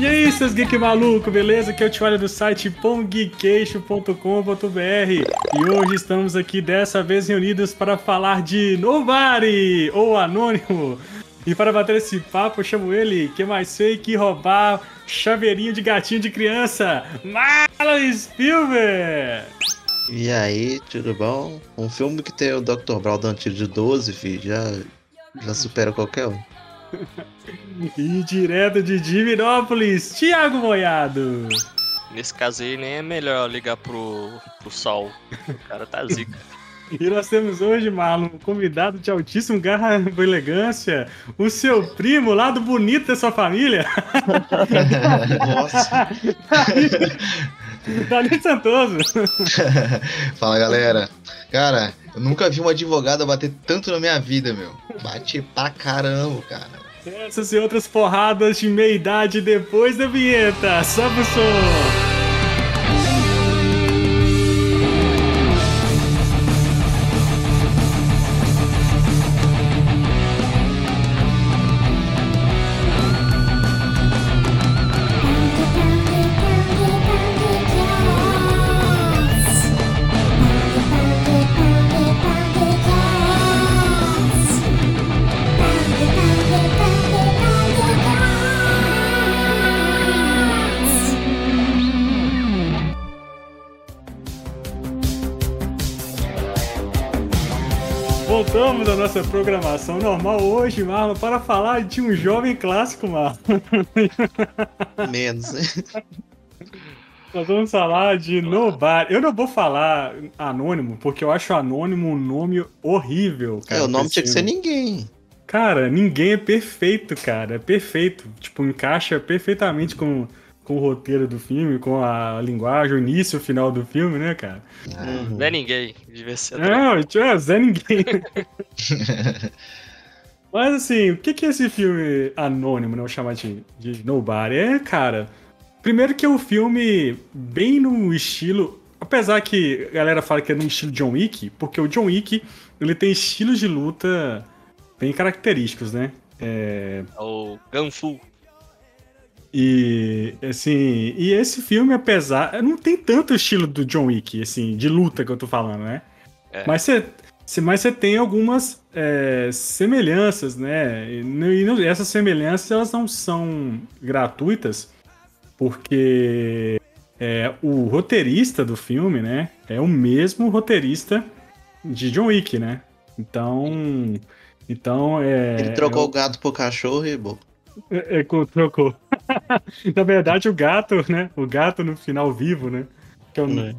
E aí, seus geek maluco, beleza? Aqui é o Tiolha do site pomgeekeixo.com.br e hoje estamos aqui dessa vez reunidos para falar de Nobody, ou Anônimo. E para bater esse papo, eu chamo ele, que mais sei que roubar chaveirinho de gatinho de criança, Marlon Spielberg! E aí, tudo bom? Um filme que tem o Dr. Brown dando tiro de 12, filho, já, já supera qualquer um. E direto de Divinópolis, Thiago Moiado. Nesse caso aí, nem é melhor ligar pro, pro Sol. O cara tá zica. E nós temos hoje, Marlon, um convidado de altíssimo garra e elegância, o seu primo lá do bonito da sua família. Nossa. Dali Santoso. Fala galera. Cara, eu nunca vi uma advogada bater tanto na minha vida, meu. Bate pra caramba, cara. Essas e outras porradas de meia idade depois da vinheta. Sobe o som. Voltamos à nossa programação normal hoje, Marlon, para falar de um jovem clássico, Marlon. Menos, né? Nós vamos falar de Nobody. Eu não vou falar anônimo, porque eu acho anônimo um nome horrível, cara. É, o nome tinha que ser ninguém. Cara, ninguém é perfeito, cara. É perfeito. Tipo, encaixa perfeitamente com, com o roteiro do filme, com a linguagem, o início e o final do filme, né, cara? Uhum. Não é ninguém. Devia ser. Não, é Zé Ninguém. Mas assim, o que que é esse filme anônimo, né? Vou chamar de, de Nobody? É, cara. Primeiro que é um filme bem no estilo. Apesar que a galera fala que é no estilo John Wick, porque o John Wick ele tem estilos de luta bem característicos, né? É, É o Ganfu. E assim, e esse filme, apesar. Não tem tanto estilo do John Wick, assim, de luta que eu tô falando, né? É. Mas você. se- Mas você tem algumas é, semelhanças, né? E, e essas semelhanças elas não são gratuitas, porque é, o roteirista do filme, né? É o mesmo roteirista de John Wick, né? Então. Então é. Ele trocou o gato pro cachorro e bom. É, é, co- trocou. Na verdade, o gato, né? O gato no final vivo, né? Que é o, É.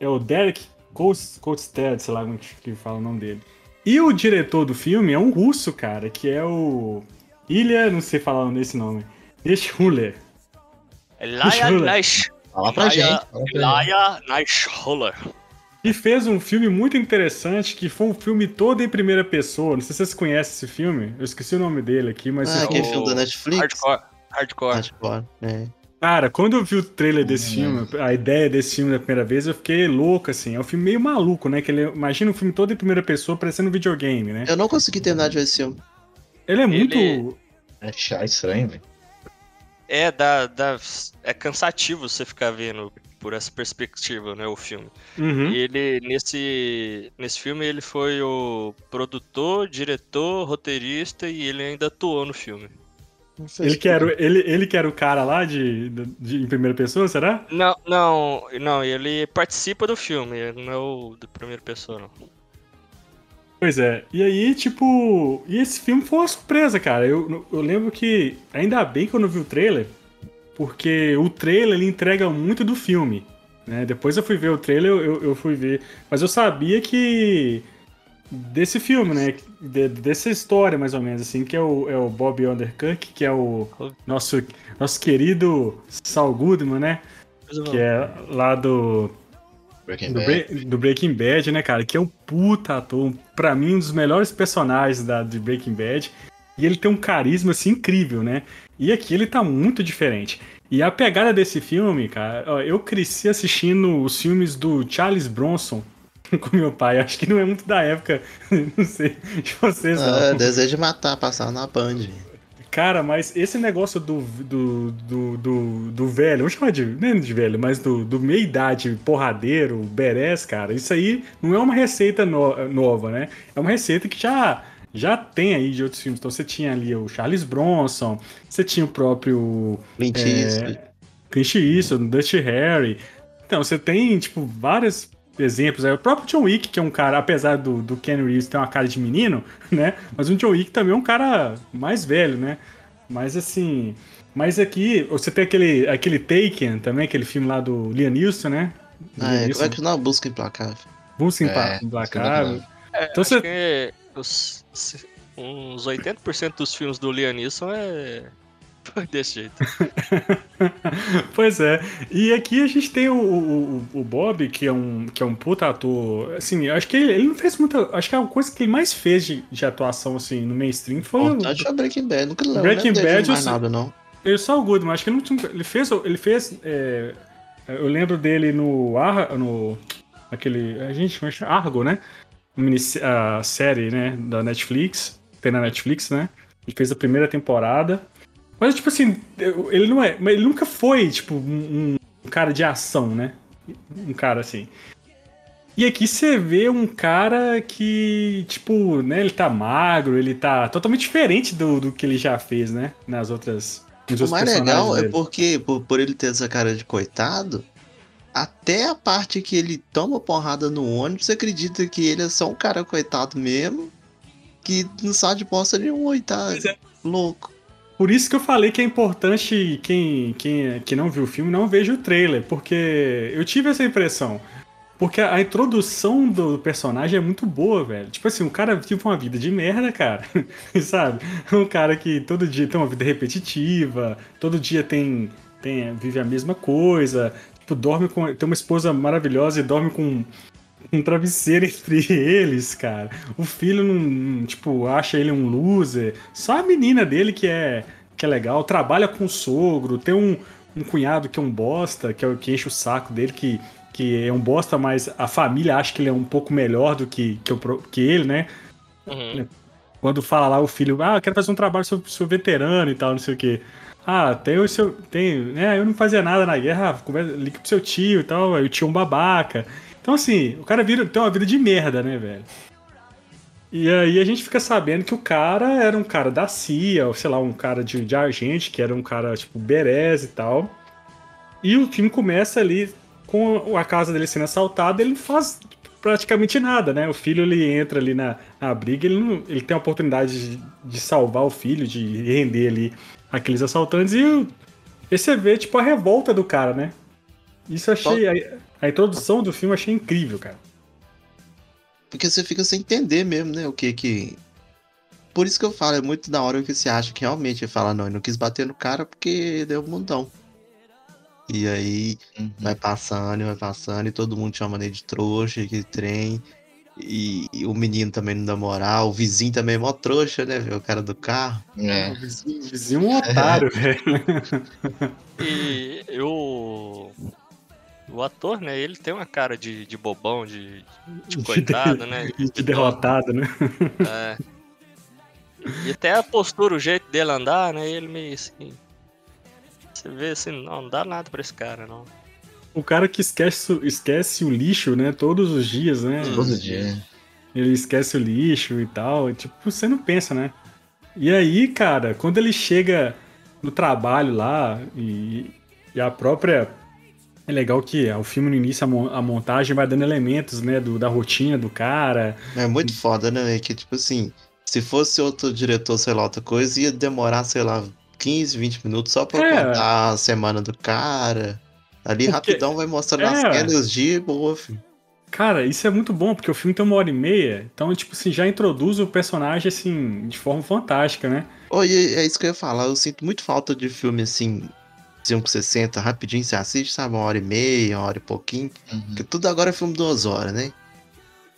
é o Derek Kolstad, sei lá como que fala o nome dele. E o diretor do filme é um russo, cara, que é o Ilya, não sei falar nesse nome, Schuller. Laia Schiller. Naish. Fala pra pra gente. Laia Naishholler. E fez um filme muito interessante, que foi um filme todo em primeira pessoa. Não sei se vocês conhecem esse filme. Eu esqueci o nome dele aqui, mas... Ah, esse- aquele filme da Netflix? Hardcore. Hardcore. Hardcore. É. Cara, quando eu vi o trailer desse Hum. filme, a ideia desse filme da primeira vez, eu fiquei louco, assim. É um filme meio maluco, né? Que ele, imagina um filme todo em primeira pessoa, parecendo um videogame, né? Eu não consegui terminar de ver esse filme. Ele é muito... Ele- É chá estranho, velho. É, dá, dá, é cansativo você ficar vendo por essa perspectiva, né, o filme. Uhum. E ele, nesse, nesse filme, ele foi o produtor, diretor, roteirista e ele ainda atuou no filme. Ele, que era, o- ele, ele que era o cara lá de, de, de- em primeira pessoa, será? Não, não, não, ele participa do filme, ele não é o da primeira pessoa, não. Pois é. E aí, tipo... E esse filme foi uma surpresa, cara. Eu, eu lembro que... Ainda bem que eu não vi o trailer, porque o trailer, ele entrega muito do filme. Né? Depois eu fui ver o trailer, eu- eu fui ver... Mas eu sabia que... Desse filme, né? De- dessa história, mais ou menos, assim, que é o, é o Bob Undercook, que é o nosso, nosso querido Saul Goodman, né? Que é lá do, Breaking do, Bad. Do Breaking Bad, né, cara? Que é um puta ator. Pra mim, um dos melhores personagens da, de Breaking Bad. E ele tem um carisma, assim, incrível, né? E aqui ele tá muito diferente. E a pegada desse filme, cara, ó, eu cresci assistindo os filmes do Charles Bronson com meu pai. Acho que não é muito da época, não sei, de vocês, Ah, não. Desejo de Matar, passar na Band. Cara, mas esse negócio do, do, do, do, do velho, vamos chamar de, nem de velho, mas do, do meia-idade porradeiro, berés, cara, isso aí não é uma receita no- nova, né? É uma receita que já, já tem aí de outros filmes. Então você tinha ali o Charles Bronson, você tinha o próprio Clint É, Eastwood. Clint Eastwood, Dusty Harry. Então, você tem, tipo, vários exemplos. aí. O próprio John Wick, que é um cara, apesar do, do Ken Reeves ter uma cara de menino, né? Mas o John Wick também é um cara mais velho, né? Mas assim. Mas aqui, você tem aquele, aquele Taken também, aquele filme lá do Liam Neeson, né? Ah, é, como é que não é busca implacável? Busca É, implacável. É, Então acho você- que os, uns 80% dos filmes do Liam Neeson é desse jeito. pois é. E aqui a gente tem o, o, o Bob, que é um, que é um puta ator. Assim, acho que ele, ele não fez muita. Acho que a coisa que ele mais fez de, de atuação, assim, no mainstream foi. o- Vontade foi Breaking Bad. Nunca lembro Breaking nem dele Bad, mais eu nada, não. Ele só o Goodman, acho que ele não tinha. Ele fez. Ele fez. é, eu lembro dele no. Ar, no aquele. A gente é chama? Argo, né? A série, né? Da Netflix. Tem na Netflix, né? Ele fez a primeira temporada. Mas, tipo assim, ele não é. Mas ele nunca foi, tipo, um, um cara de ação, né? Um cara assim. E aqui você vê um cara que, tipo, né, ele tá magro, ele tá totalmente diferente do, do que ele já fez, né? Nas outras. nos O mais legal é dele. porque, por, por ele ter essa cara de coitado, até a parte que ele toma porrada no ônibus, você acredita que ele é só um cara coitado mesmo, que não sabe de bosta nenhuma e tá é. louco. Por isso que eu falei que é importante quem, quem, quem não viu o filme não veja o trailer, porque eu tive essa impressão. Porque a, introdução do personagem é muito boa, velho. Tipo assim, o cara vive uma vida de merda, cara. Sabe? Um cara que todo dia tem uma vida repetitiva, todo dia tem, tem vive a mesma coisa. Tipo, dorme com. Tem uma esposa maravilhosa e dorme com um travesseiro entre eles, cara. O filho não, tipo, acha ele um loser. Só a menina dele que é, que é legal, trabalha com o sogro, tem um, um cunhado que é um bosta, que é o que enche o saco dele, que, que é um bosta, mas a família acha que ele é um pouco melhor do que, que, o pro- que ele, né? Uhum. Quando fala lá o filho, ah, eu quero fazer um trabalho sobre, sobre veterano e tal, não sei o quê. Ah, tem o seu. Tem, né? Eu não fazia nada na guerra, ah, liga pro seu tio e tal, aí o tio é um babaca. Então, assim, o cara vira, tem uma vida de merda, né, velho? E aí a gente fica sabendo que o cara era um cara da CIA, ou sei lá, um cara de, de agente, que era um cara, tipo, berez e tal. E o filme começa ali com a casa dele sendo assaltada, ele não faz praticamente nada, né? O filho ele entra ali na, na briga, ele, não, ele tem a oportunidade de, de salvar o filho, de render ali aqueles assaltantes, e, e você vê, tipo, a revolta do cara, né? Isso eu achei. A, introdução do filme eu achei incrível, cara. Porque você fica sem entender mesmo, né? O que que. Por isso que eu falo, é muito da hora que você acha que realmente ele fala, não, eu não quis bater no cara porque deu um mundão. E aí Uhum. vai passando, vai passando, e todo mundo chama ele de trouxa, que trem. E, e o menino também não dá moral, o vizinho também é mó trouxa, né? velho? O cara do carro. É. O vizinho, o vizinho é um otário, velho. E eu. O ator, né? Ele tem uma cara de, de bobão, de, de coitado, né? De derrotado, né? É. E até a postura, o jeito dele andar, né? Ele meio assim. Você vê assim, não, não dá nada pra esse cara, não. O cara que esquece, esquece o lixo, né? Todos os dias, né? Todo dia. Ele esquece o lixo e tal. e, Tipo, você não pensa, né? E aí, cara, quando ele chega no trabalho lá e, e a própria. É legal que é, o filme no início, a, mon- a montagem vai dando elementos, né? Do, da rotina do cara. É muito foda, né? Que tipo assim, se fosse outro diretor, sei lá, outra coisa, ia demorar, sei lá, 15, 20 minutos só pra É. contar a semana do cara. Ali Porque- rapidão vai mostrando É. as cenas de boa, filho. Cara, isso é muito bom, porque o filme tem uma hora e meia, então, tipo assim, já introduz o personagem, assim, de forma fantástica, né? Oi, é isso que eu ia falar. Eu sinto muito falta de filme assim, 560, rapidinho você assiste, sabe? Uma hora e meia, uma hora e pouquinho. Uhum. Porque tudo agora é filme de duas horas, né?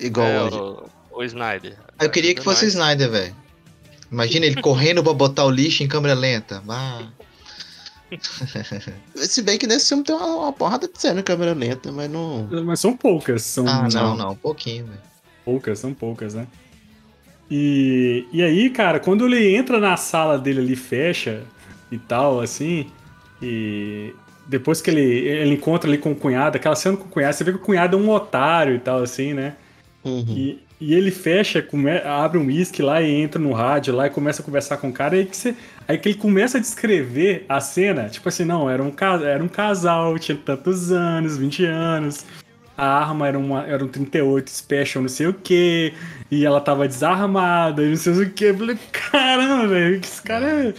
Igual É, hoje. o, o Snyder. Eu queria que fosse o Snyder, velho. Imagina ele correndo pra botar o lixo em câmera lenta. Ah, Se bem que nesse filme tem uma, uma porrada de cena em câmera lenta, mas não. Mas são poucas, são ah não, não, um pouquinho, velho. poucas, são poucas, né? E, e aí, cara, quando ele entra na sala dele ali, fecha e tal, assim, e depois que ele, ele encontra ali com o cunhado, aquela cena com o cunhado, você vê que o cunhado é um otário e tal, assim, né? Uhum. E, e ele fecha, come, abre um uísque lá e entra no rádio lá e começa a conversar com o cara. Aí que, você, aí que ele começa a descrever a cena, tipo assim, não, era um, era um casal, tinha tantos anos, 20 anos. A arma era, uma, era um 38 Special, não sei o que, e ela tava desarmada, e não sei o que. Eu falei, caramba, velho, esse cara é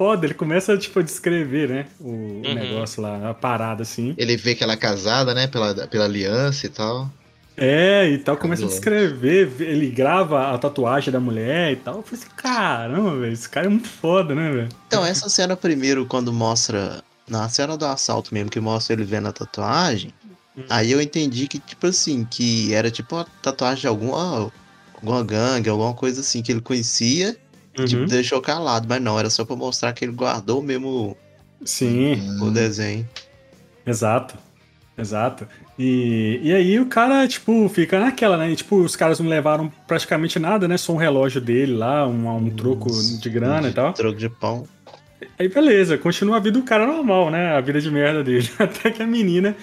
foda. Ele começa, tipo, a descrever, né, o, Uhum. negócio lá, a parada, assim. Ele vê que ela é casada, né? Pela, pela aliança e tal. É, e tal, começa a descrever, ele grava a tatuagem da mulher e tal. Eu falei assim, caramba, velho, esse cara é muito foda, né, velho? Então, essa cena primeiro, quando mostra. Na cena do assalto mesmo, que mostra ele vendo a tatuagem. Hum. Aí eu entendi que, tipo assim, que era tipo a tatuagem de alguma, alguma gangue, alguma coisa assim, que ele conhecia, tipo, Uhum. deixou calado. Mas não, era só pra mostrar que ele guardou mesmo Sim, o desenho. exato. Exato. E, e aí o cara, tipo, fica naquela, né? E, tipo, os caras não levaram praticamente nada, né? Só um relógio dele lá, um, um troco de grana e tal. Troco de pão. Aí beleza, continua a vida do cara normal, né? A vida de merda dele. Até que a menina,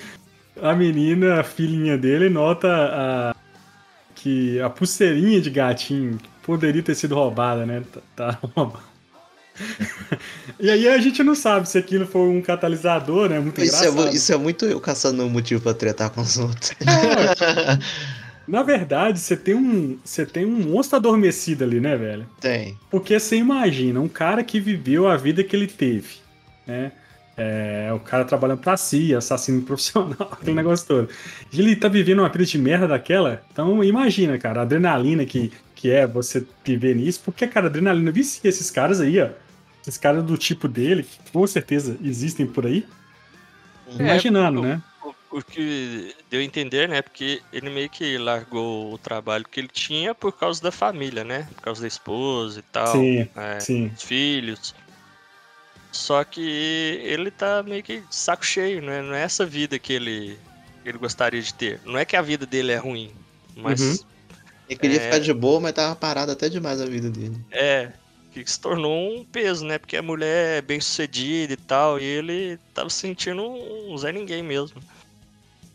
a menina, a filhinha dele, nota a, que a pulseirinha de gatinho poderia ter sido roubada, né? Tá, tá e aí a gente não sabe se aquilo foi um catalisador, né? Muito Isso é, engraçado. mu- isso é muito eu caçando um motivo pra tretar com os outros. Na verdade, você tem um, você tem um monstro adormecido ali, né, velho? Tem. Porque você imagina, um cara que viveu a vida que ele teve, né? É, o cara trabalhando pra si, assassino profissional, aquele negócio todo. E ele tá vivendo uma vida de merda daquela, então imagina, cara, a adrenalina que, que é você viver nisso, porque, cara, a adrenalina vicia esses caras aí, ó. Esses caras do tipo dele, que com certeza existem por aí. É, Imaginando, o- né? O, o que deu a entender, né? Porque ele meio que largou o trabalho que ele tinha por causa da família, né? Por causa da esposa e tal. Sim, é, sim. os filhos. Só que ele tá meio que de saco cheio, né? Não é essa vida que ele, ele gostaria de ter. Não é que a vida dele é ruim, mas Uhum. Ele queria É. ficar de boa, mas tava parado até demais a vida dele. é que se tornou um peso, né? Porque a mulher é bem sucedida e tal, e ele tava se sentindo um Zé Ninguém mesmo.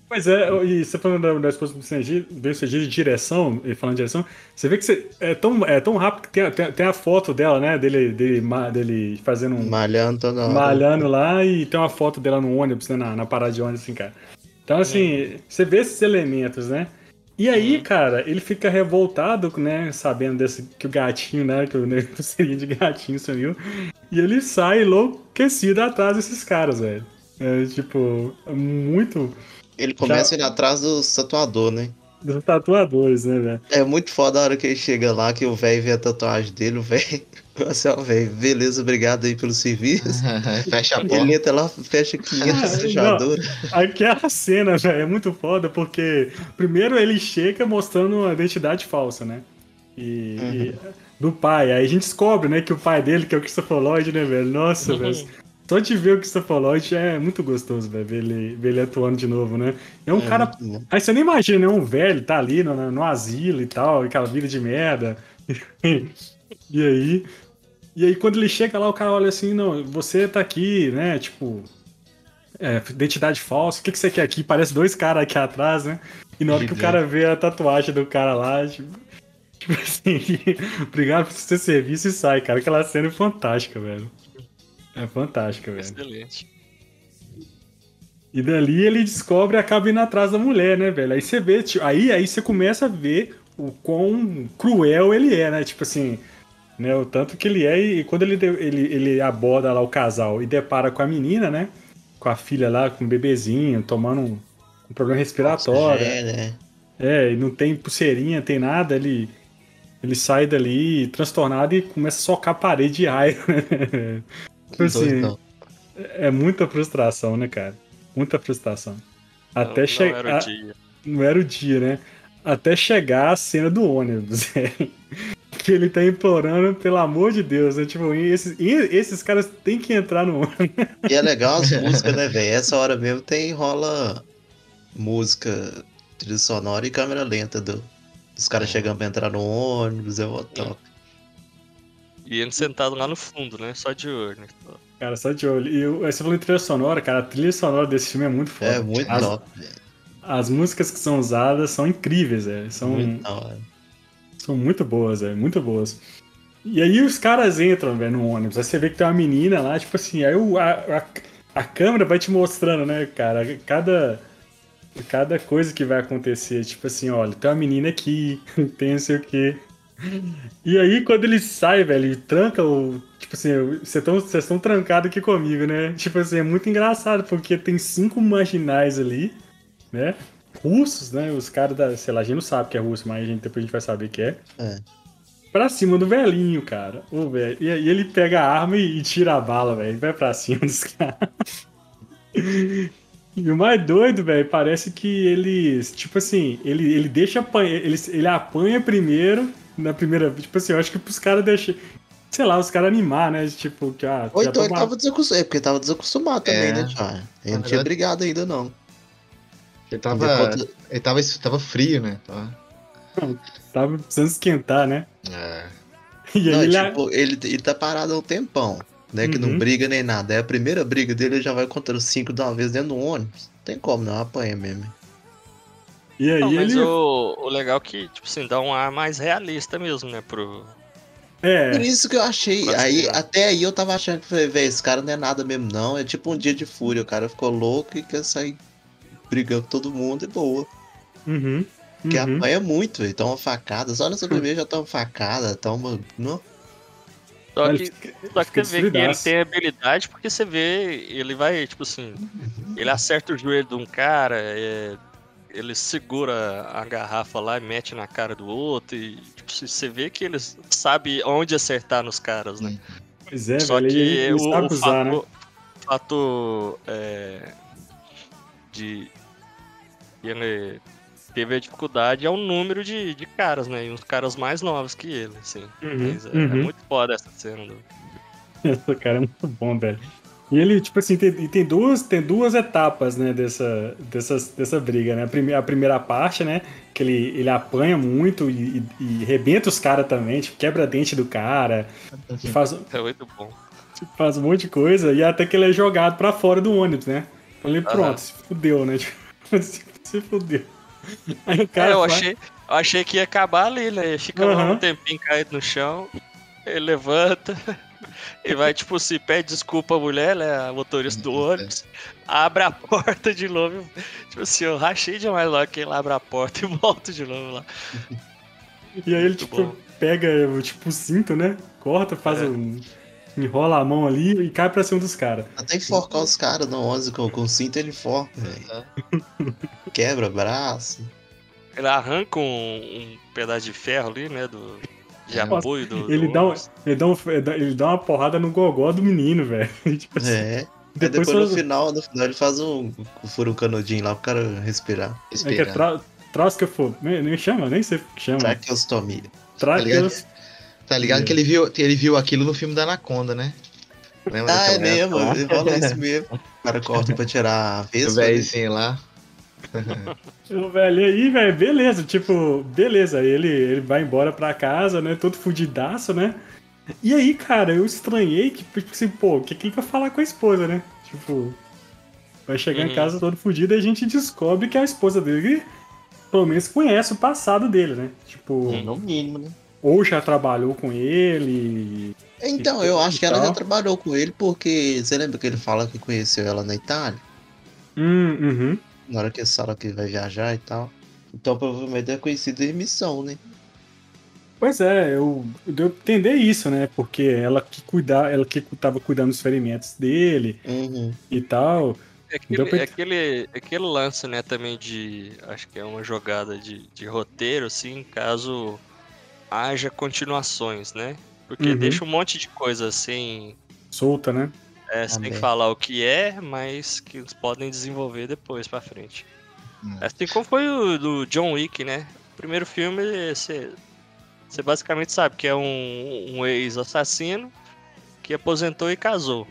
Pois é, e você falando da, da esposa bem sucedido de direção, e falando de direção, você vê que você, é, tão, é tão rápido que tem, a- tem, a- tem a foto dela, né? Dele, dele, dele fazendo um. Malhando toda hora. malhando lá e tem uma foto dela no ônibus, né? Na, na parada de ônibus, assim, cara. Então, assim, você vê esses elementos, né? E aí, cara, ele fica revoltado, né? Sabendo desse, que o gatinho, né? Que o seria de gatinho sumiu. E ele sai enlouquecido atrás desses caras, velho. É, tipo, muito Ele começa ir atrás do tatuador, né? dos tatuadores, né, velho? É muito foda a hora que ele chega lá, que o velho vê a tatuagem dele, o velho. Ó, velho, beleza, obrigado aí pelo serviço. Fecha a Ele porta. entra lá, fecha 500 Não. fechaduras. Aquela cena, velho, é muito foda porque primeiro ele chega mostrando uma identidade falsa, né? E, e- do pai. Aí a gente descobre, né, que o pai dele, que é o Christopher Lloyd, né, velho? Nossa, Uhum. velho. Só de ver o Christopher Lloyd é muito gostoso, velho, ver ele, ver ele atuando de novo, né? É um É, cara. Aí você nem imagina, né? Um velho tá ali no, no asilo e tal, aquela vida de merda. e aí. E aí, quando ele chega lá, o cara olha assim: não, você tá aqui, né? Tipo. é, identidade falsa, o que, que você quer aqui? Parece dois caras aqui atrás, né? E na hora que o cara vê a tatuagem do cara lá, tipo. Tipo assim, obrigado por seu serviço e sai, cara. Aquela cena é fantástica, velho. É fantástica, velho. Excelente. E dali ele descobre e acaba indo atrás da mulher, né, velho? Aí você vê, tipo, aí, aí você começa a ver o quão cruel ele é, né? Tipo assim, né? O tanto que ele é, e quando ele, ele, ele aborda lá o casal e depara com a menina, né? Com a filha lá, com o bebezinho, tomando um, um problema respiratório. É, né? É, e não tem pulseirinha, tem nada, ele, ele sai dali transtornado e começa a socar a parede de raiva. né? Tipo assim, Doidão. é muita frustração, né, cara? Muita frustração. Até não, chegar. não era o dia. Não era o dia, né? Até chegar a cena do ônibus. que ele tá implorando, pelo amor de Deus, né? Tipo, esses, esses caras têm que entrar no ônibus. E é legal as músicas, né, velho? Essa hora mesmo tem rola música, trilha sonora e câmera lenta do, do Os caras chegando pra entrar no ônibus, é o top. E ele sentado lá no fundo, né? Só de olho. né? Cara, só de olho. E você falou em trilha sonora, cara, a trilha sonora desse filme é muito foda. É muito as, top, velho. as músicas que são usadas são incríveis, velho. São, Muito da hora. São muito boas, velho. Muito boas. E aí os caras entram, velho, no ônibus. Aí você vê que tem uma menina lá, tipo assim, aí o, a, a, a câmera vai te mostrando, né, cara, cada. Cada coisa que vai acontecer, tipo assim, olha, tem uma menina aqui, tem não sei o quê. E aí, quando ele sai, velho, tranca o. Tipo assim, vocês estão trancados aqui comigo, né? Tipo assim, é muito engraçado, porque tem cinco marginais ali, né? Russos, né? Os caras da. Sei lá, a gente não sabe que é russo, mas a gente, depois a gente vai saber que é. É. Pra cima do velhinho, cara. Ô, velho. E aí ele pega a arma e, e tira a bala, velho. Vai pra cima dos caras. E o mais doido, velho, parece que eles, tipo assim, ele, ele deixa apanhar, ele, ele apanha primeiro, na primeira, tipo assim, eu acho que pros caras deixar, sei lá, os caras animar, né, tipo, que, ah, Ou já então ele tava desacostumado, é porque tava desacostumado também, É. né, Thiago? Ele não tinha brigado ainda, não. Ele tava. Ele tava, tava frio, né? Tava... tava precisando esquentar, né, É. e Não, ele, tipo, ele, ele tá parado há um tempão, né? Que Uhum. não briga nem nada. É a primeira briga dele, ele já vai contando cinco de uma vez dentro do ônibus. Não tem como, não, apanha mesmo. e aí Não, mas ele, o, o legal é que, tipo assim, dá um ar mais realista mesmo, né? Pro... é, Por isso que eu achei. Aí, até aí eu tava achando que, falei, velho, esse cara não é nada mesmo, não. É tipo um dia de fúria. O cara ficou louco e quer sair brigando com todo mundo e boa. uhum, Porque uhum. apanha muito, velho. Toma facada. Só nessa primeira já toma facada, toma. Não. Só que, fica- só que você vê que ele tem habilidade porque você vê, ele vai, tipo assim, ele acerta o joelho de um cara, é, ele segura a garrafa lá e mete na cara do outro, e tipo, você vê que ele sabe onde acertar nos caras, né? Pois é, Só velho, que ele, ele o, sabe o usar, né? fator, é, de que ele teve a dificuldade é o número de, de caras, né? E uns caras mais novos que ele, assim. Uhum, Mas é, é uhum. muito foda essa cena. Do... Esse cara é muito bom, velho. E ele, tipo assim, tem, tem, duas, tem duas etapas, né, dessa, dessa, dessa briga, né? A primeira, a primeira parte, né, que ele, ele apanha muito e, e, e rebenta os caras também, tipo, quebra dente do cara, faz, É muito bom. faz um monte de coisa, e até que ele é jogado pra fora do ônibus, né? Ele, pronto, se fudeu, né? Tipo, se, se fudeu. Aí o É, cara eu vai- achei, eu achei que ia acabar ali, né? Fica lá Aham. um tempinho caído no chão, ele levanta e vai, tipo, se pede desculpa à mulher, né? A motorista do ônibus, abre a porta de novo. Tipo assim, eu rachei demais lá que ele abre a porta e volta de novo lá. E aí ele, Muito tipo, bom. pega tipo, o cinto, né? Corta, faz É. um. Enrola a mão ali e cai pra cima dos caras. Até enforcar os caras no 11 com, com cinto ele enforca, velho. Quebra braço. Ele arranca um, um pedaço de ferro ali, né? Do, de É. apoio do. Ele do dá, um, ele, dá um, ele dá uma porrada no gogó do menino, velho. Tipo assim, É. Depois depois no faz- final, no final ele faz um. fura um canudinho lá pro cara respirar. é que é tra. Nem, nem chama, nem sei o que chama. Traqueostomia. Traqueos. Tá ligado que ele viu, ele viu aquilo no filme da Anaconda, né? Lembra Ah, é mesmo, lá? rola isso mesmo. O cara corta pra tirar a O vespa. né? velhozinho lá. O velho e aí, velho, beleza, tipo, beleza. Ele, ele vai embora pra casa, né? Todo fudidaço, né? E aí, cara, eu estranhei que, tipo assim, pô, o que que ele vai falar com a esposa, né? Tipo, vai chegar em Uhum. casa todo fudido e a gente descobre que a esposa dele, pelo menos, conhece o passado dele, né? Tipo, No mínimo, né? Ou já trabalhou com ele. Então, eu acho que ela Então. já trabalhou com ele porque. Você lembra que ele fala que conheceu ela na Itália? Hum, uhum. Na hora que fala que vai viajar e tal. Então provavelmente é conhecido em missão, né? Pois é, eu eu deu a entender isso, né? Porque ela que cuidar, ela que tava cuidando dos ferimentos dele Uhum. e tal. É aquele, pra- é aquele, aquele lance, né, também de. Acho que é uma jogada de, de roteiro, assim, caso haja continuações, né? Porque Uhum. deixa um monte de coisa assim, Solta, né? é, sem Também. falar o que é, mas que eles podem desenvolver depois pra frente. Hum. Assim como foi o do John Wick, né? O primeiro filme, você, você basicamente sabe que é um, um ex-assassino que aposentou e casou.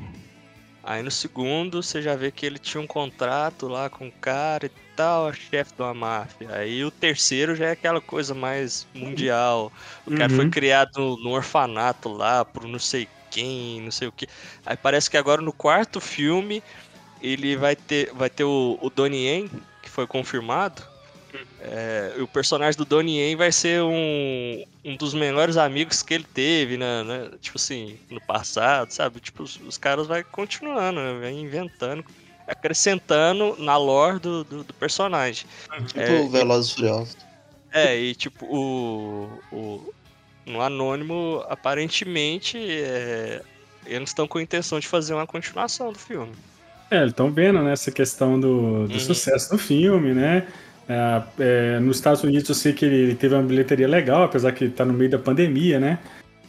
Aí no segundo você já vê que ele tinha um contrato lá com o cara e tal, a chefe de uma máfia. Aí o terceiro já é aquela coisa mais mundial. O cara foi Uhum. criado no, orfanato lá por não sei quem, não sei o que. Aí parece que agora no quarto filme ele vai ter, vai ter o, o Donnie Yen, que foi confirmado. É, o personagem do Donnie Yen vai ser um, um dos melhores amigos que ele teve, né, né? Tipo assim, no passado, sabe? Tipo, os, os caras vai continuando, né? Vai inventando, acrescentando na lore do, do, do personagem. Tipo É, o Velozes e Furiosos. É, e tipo, o, o no Anônimo, aparentemente, é, eles estão com a intenção de fazer uma continuação do filme. É, eles estão vendo né, essa questão do, do Uhum. sucesso do filme, né? É, é, nos Estados Unidos eu sei que ele, ele teve uma bilheteria legal, apesar que tá no meio da pandemia, né?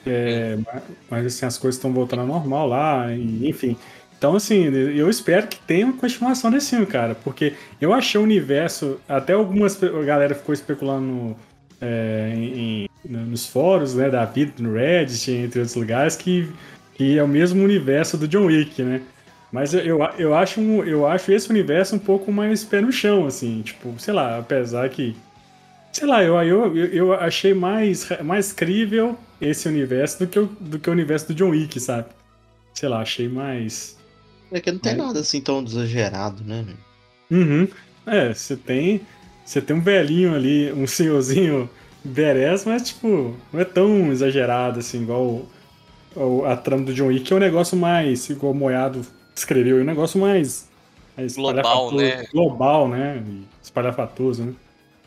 É, mas, mas, assim, as coisas estão voltando ao normal lá, e, enfim. Então, assim, eu espero que tenha uma continuação desse filme, cara, porque eu achei o universo, até algumas galera ficou especulando é, em- nos fóruns, né, da vida, no Reddit, entre outros lugares, que, que é o mesmo universo do John Wick, né? Mas eu, eu, acho, um- eu acho esse universo um pouco mais pé no chão, assim, tipo, sei lá, apesar que. Sei lá, eu, eu eu achei mais, mais crível esse universo do que, o, do que o universo do John Wick, sabe? Sei lá, achei mais. É que não tem nada assim tão exagerado, né? Uhum. É, você tem. Você tem um velhinho ali, um senhorzinho badass, mas tipo, não é tão exagerado assim, igual o- o- a trama do John Wick, que é um negócio mais, igual o Moiado escreveu, é um negócio mais. mais Global, né? Global, né? Espalhafatoso, né?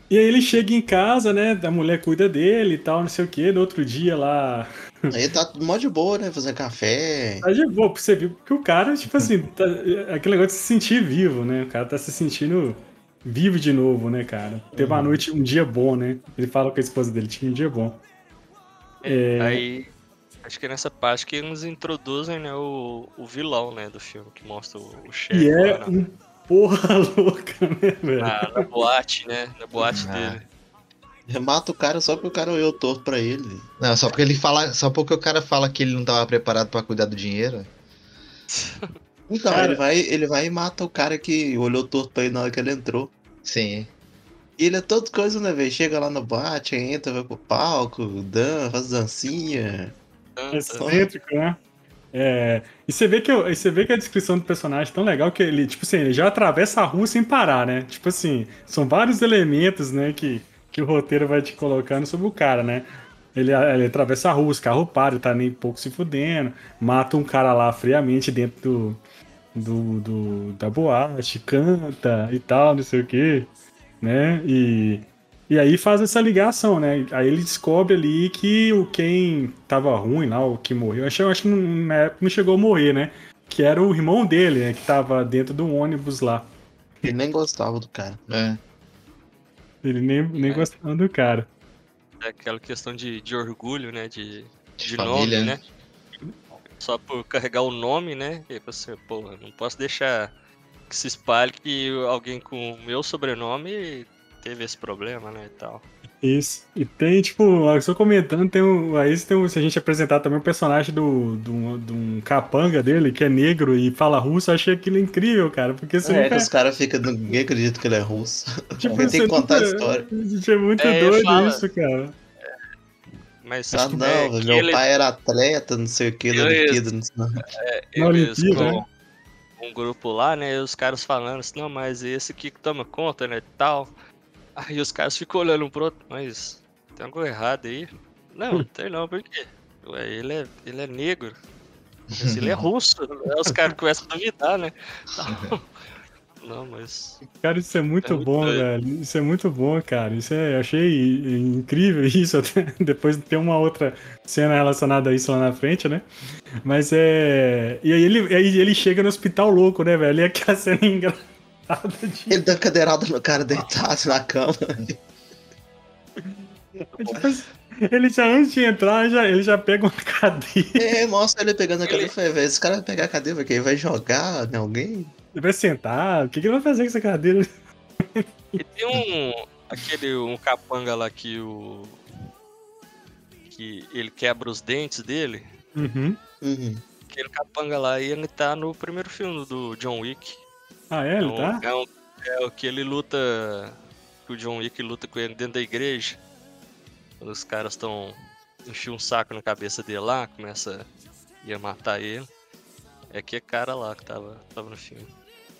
E aí ele chega em casa, né? A mulher cuida dele e tal, não sei o que. No outro dia lá. Aí tá mó de boa, né? Fazendo café. Tá de boa, pra você ver que o cara, tipo assim, tá, aquele negócio de se sentir vivo, né? O cara tá se sentindo vivo de novo, né, cara? Teve uma noite, um dia bom, né? Ele fala com a esposa dele, tinha um dia bom. É. Aí, acho que é nessa parte que eles introduzem né, o, o vilão né, do filme, que mostra o, o chefe E é um porra louca, né, velho? na- na boate, né? Na boate Ah. dele. Mata o cara só porque o cara olhou torto pra ele. Não, só porque ele fala. Só porque o cara fala que ele não tava preparado pra cuidar do dinheiro. Então, Cara- ele, vai, ele vai e mata o cara que olhou torto pra ele na hora que ele entrou. Sim. E ele é todo coisa, né, velho? Chega lá no boate, entra, vai pro palco, dan, faz dancinha. Tanta- Excêntrico, né? É, e você vê, que, você vê que a descrição do personagem é tão legal que ele, tipo assim, ele já atravessa a rua sem parar, né? Tipo assim, são vários elementos, né, que, que o roteiro vai te colocando sobre o cara, né? Ele, ele atravessa a rua, os carros param, tá nem pouco se fudendo, mata um cara lá friamente dentro do, do, do- da boate, canta e tal, não sei o quê, né? E, e aí faz essa ligação, né? Aí ele descobre ali que o quem tava ruim lá, o que morreu, eu acho, acho que na época não chegou a morrer, né? Que era o irmão dele, né? Que tava dentro do ônibus lá. Ele nem gostava do cara. É. Ele nem, nem É. gostava do cara. É aquela questão de, de orgulho, né? De, De, de família, nome, né? né? Só por carregar o nome, né? E você, pô, não posso deixar que se espalhe que alguém com o meu sobrenome teve esse problema, né? E tal. Isso. E tem, tipo, só comentando, tem um, aí tem um, se a gente apresentar também o personagem do, do, de um capanga dele, que é negro e fala russo, eu achei aquilo incrível, cara. Porque você É, que nunca- os caras ficam. Ninguém acredita que ele é russo. tipo, tem que contar a nunca- história. Gente, é muito É, doido fala. isso, cara. Mas Ah, é, não, que meu ele- pai era atleta, não sei o que, da. Olimpíada, não sei. Na eles Olimpíada, com né? um grupo lá, né? E os caras falando assim, não, mas esse aqui que toma conta, né? Tal. Aí os caras ficam olhando um pro outro, mas tem algo errado aí. Não, não tem não, por quê? Ué, ele é, ele é negro. Mas ele é russo. Aí os caras começam a duvidar, né? Tal. Não, mas. Cara, isso é muito, É muito bom, doido. velho. Isso é muito bom, cara. Isso é, eu achei incrível isso. Até depois tem uma outra cena relacionada a isso lá na frente, né? Mas é. E aí ele, aí ele chega no hospital louco, né, velho? E é aquela cena engraçada de. Ele dá cadeirada no cara deitado na cama. Assim, ele já, antes de entrar, já, ele já pega uma cadeira. É, mostra ele pegando a cadeira Ele- e velho, esse cara vai pegar a cadeira, porque ele vai jogar em alguém? Ele vai sentar. O que, que ele vai fazer com essa cadeira? E tem um. aquele. um capanga lá que o. Que ele quebra os dentes dele. Uhum. Uhum. aquele capanga lá, e ele tá no primeiro filme do John Wick. Ah, é? Ele Então, tá? é, um- é o que ele luta. Que o John Wick luta com ele dentro da igreja. Quando os caras estão. enchiam um saco na cabeça dele lá, começa. ia matar ele. É que é cara lá que tava, tava no filme.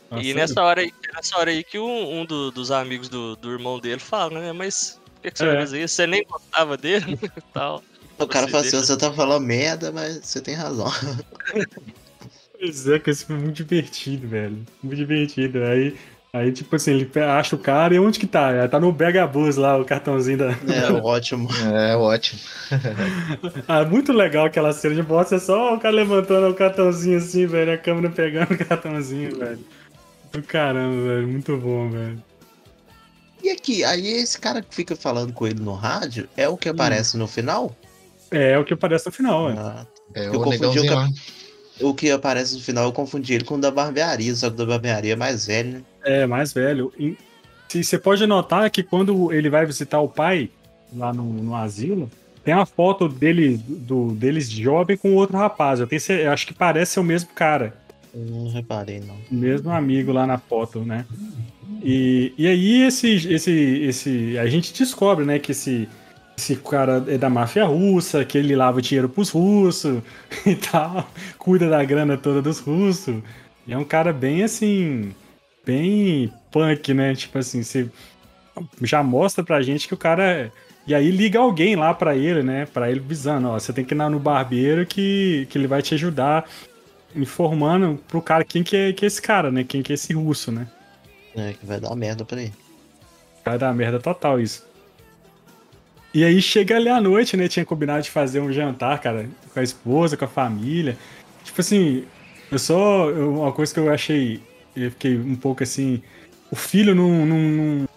Ah, e sério? nessa hora, aí, nessa hora aí que um, um do- dos amigos do, do irmão dele fala, né? Mas por que, que você É. vai fazer isso? Você nem gostava dele e tal. O cara fala assim, você tá falando merda, mas você tem razão. Pois é, que esse filme é muito divertido, velho. Muito divertido. Aí, aí tipo assim, ele acha o cara e onde que tá? Tá no Begabus lá, o cartãozinho da. É, ótimo. É, ótimo. Ah, muito legal aquela cena de bosta, é só o cara levantando o cartãozinho assim, velho, a câmera pegando o cartãozinho, velho. Do caramba, velho, muito bom, velho. E aqui, aí esse cara que fica falando com ele no rádio é o que aparece no final? É, é o que aparece no final, velho. Ah, É Eu o confundi o negãozinho cap-. O que aparece no final eu confundi ele com o da barbearia, só que o da barbearia é mais velho, né? É, mais velho. E se- você pode notar que quando ele vai visitar o pai lá no, no asilo, tem uma foto dele, do, deles jovem com outro rapaz. Eu, tenho, eu acho que parece ser o mesmo cara. Eu Não reparei, não. o mesmo amigo lá na foto, né? E, e aí esse, esse, esse, a gente descobre, né, que esse, esse cara é da máfia russa, que ele lava dinheiro pros russos e tal, cuida da grana toda dos russos. E é um cara bem assim, bem punk, né? Tipo assim, você já mostra pra gente que o cara é... E aí liga alguém lá pra ele, né? Pra ele visando, ó, você tem que ir lá no barbeiro que, que ele vai te ajudar informando pro cara quem que é, que é esse cara, né? Quem que é esse russo, né? É, que vai dar merda pra ele. Vai dar merda total isso. E aí chega ali à noite, né? Tinha combinado de fazer um jantar, cara, com a esposa, com a família. Tipo assim, eu só. eu- uma coisa que eu achei. Eu fiquei um pouco assim. O filho não. não- não-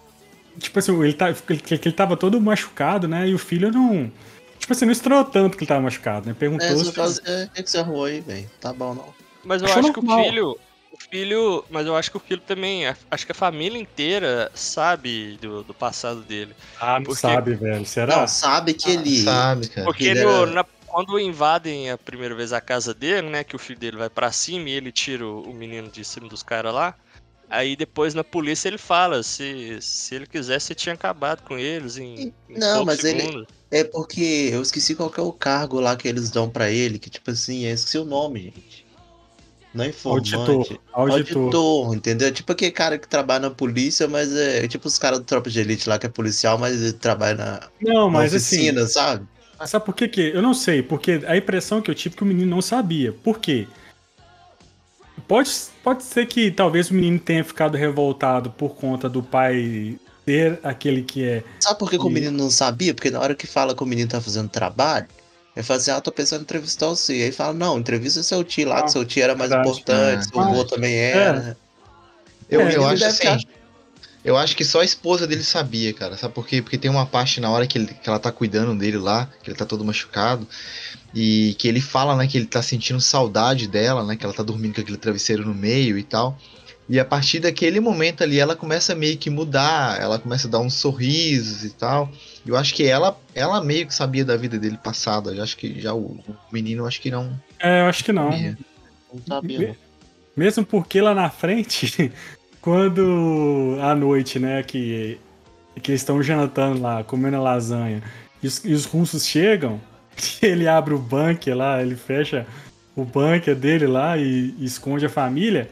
tipo assim, ele, tá, ele, ele tava todo machucado, né? E o filho não. Tipo assim, não estranhou tanto que ele tava machucado, né? Perguntou É, se assim, é, o que que você arrumou aí, velho? Tá bom, não. Mas eu Achou acho que o filho. O filho. Mas eu acho que o filho também. Acho que a família inteira sabe do, do passado dele. Ah, Porque- sabe, velho. Será? Não, sabe que ele. Sabe, cara. Porque ele no- era- na- quando invadem a primeira vez a casa dele, né? Que o filho dele vai pra cima e ele tira o, o menino de cima dos caras lá. Aí depois na polícia ele fala, se, se ele quisesse, você tinha acabado com eles em, em Não, mas ele- segundos. É porque eu esqueci qual que é o cargo lá que eles dão pra ele, que tipo assim, eu esqueci o nome, gente. Não é informante. Auditor. Auditor. Auditor, entendeu? Tipo aquele cara que trabalha na polícia, mas é tipo os caras do Tropa de Elite lá que é policial, mas ele trabalha na, Não, na mas assim. oficina, sabe? Mas sabe por que que? Eu não sei, porque a impressão que eu tive é que o menino não sabia. Por quê? Pode, pode ser que talvez o menino tenha ficado revoltado por conta do pai ser aquele que é. Sabe por que, que o menino não sabia? Porque na hora que fala que o menino tá fazendo trabalho, ele fala assim, ah, tô pensando em entrevistar você. Aí fala, não, entrevista seu tio lá, Ah, que seu tio era mais verdade. importante, É. seu avô também era. Eu, É, eu acho assim. Eu acho que só a esposa dele sabia, cara. Sabe por quê? Porque tem uma parte na hora que, ele, que ela tá cuidando dele lá, que ele tá todo machucado, e que ele fala, né, que ele tá sentindo saudade dela, né, que ela tá dormindo com aquele travesseiro no meio e tal. E a partir daquele momento ali, ela começa meio que mudar, ela começa a dar uns sorrisos e tal. Eu acho que ela, ela meio que sabia da vida dele passada. Eu acho que já o, o menino, acho que não É, eu acho que não. sabia. Não sabia, não. Mesmo porque lá na frente, quando à noite, né, que, que eles estão jantando lá, comendo lasanha, e os, e os russos chegam, ele abre o bunker lá, ele fecha o bunker dele lá e, e esconde a família.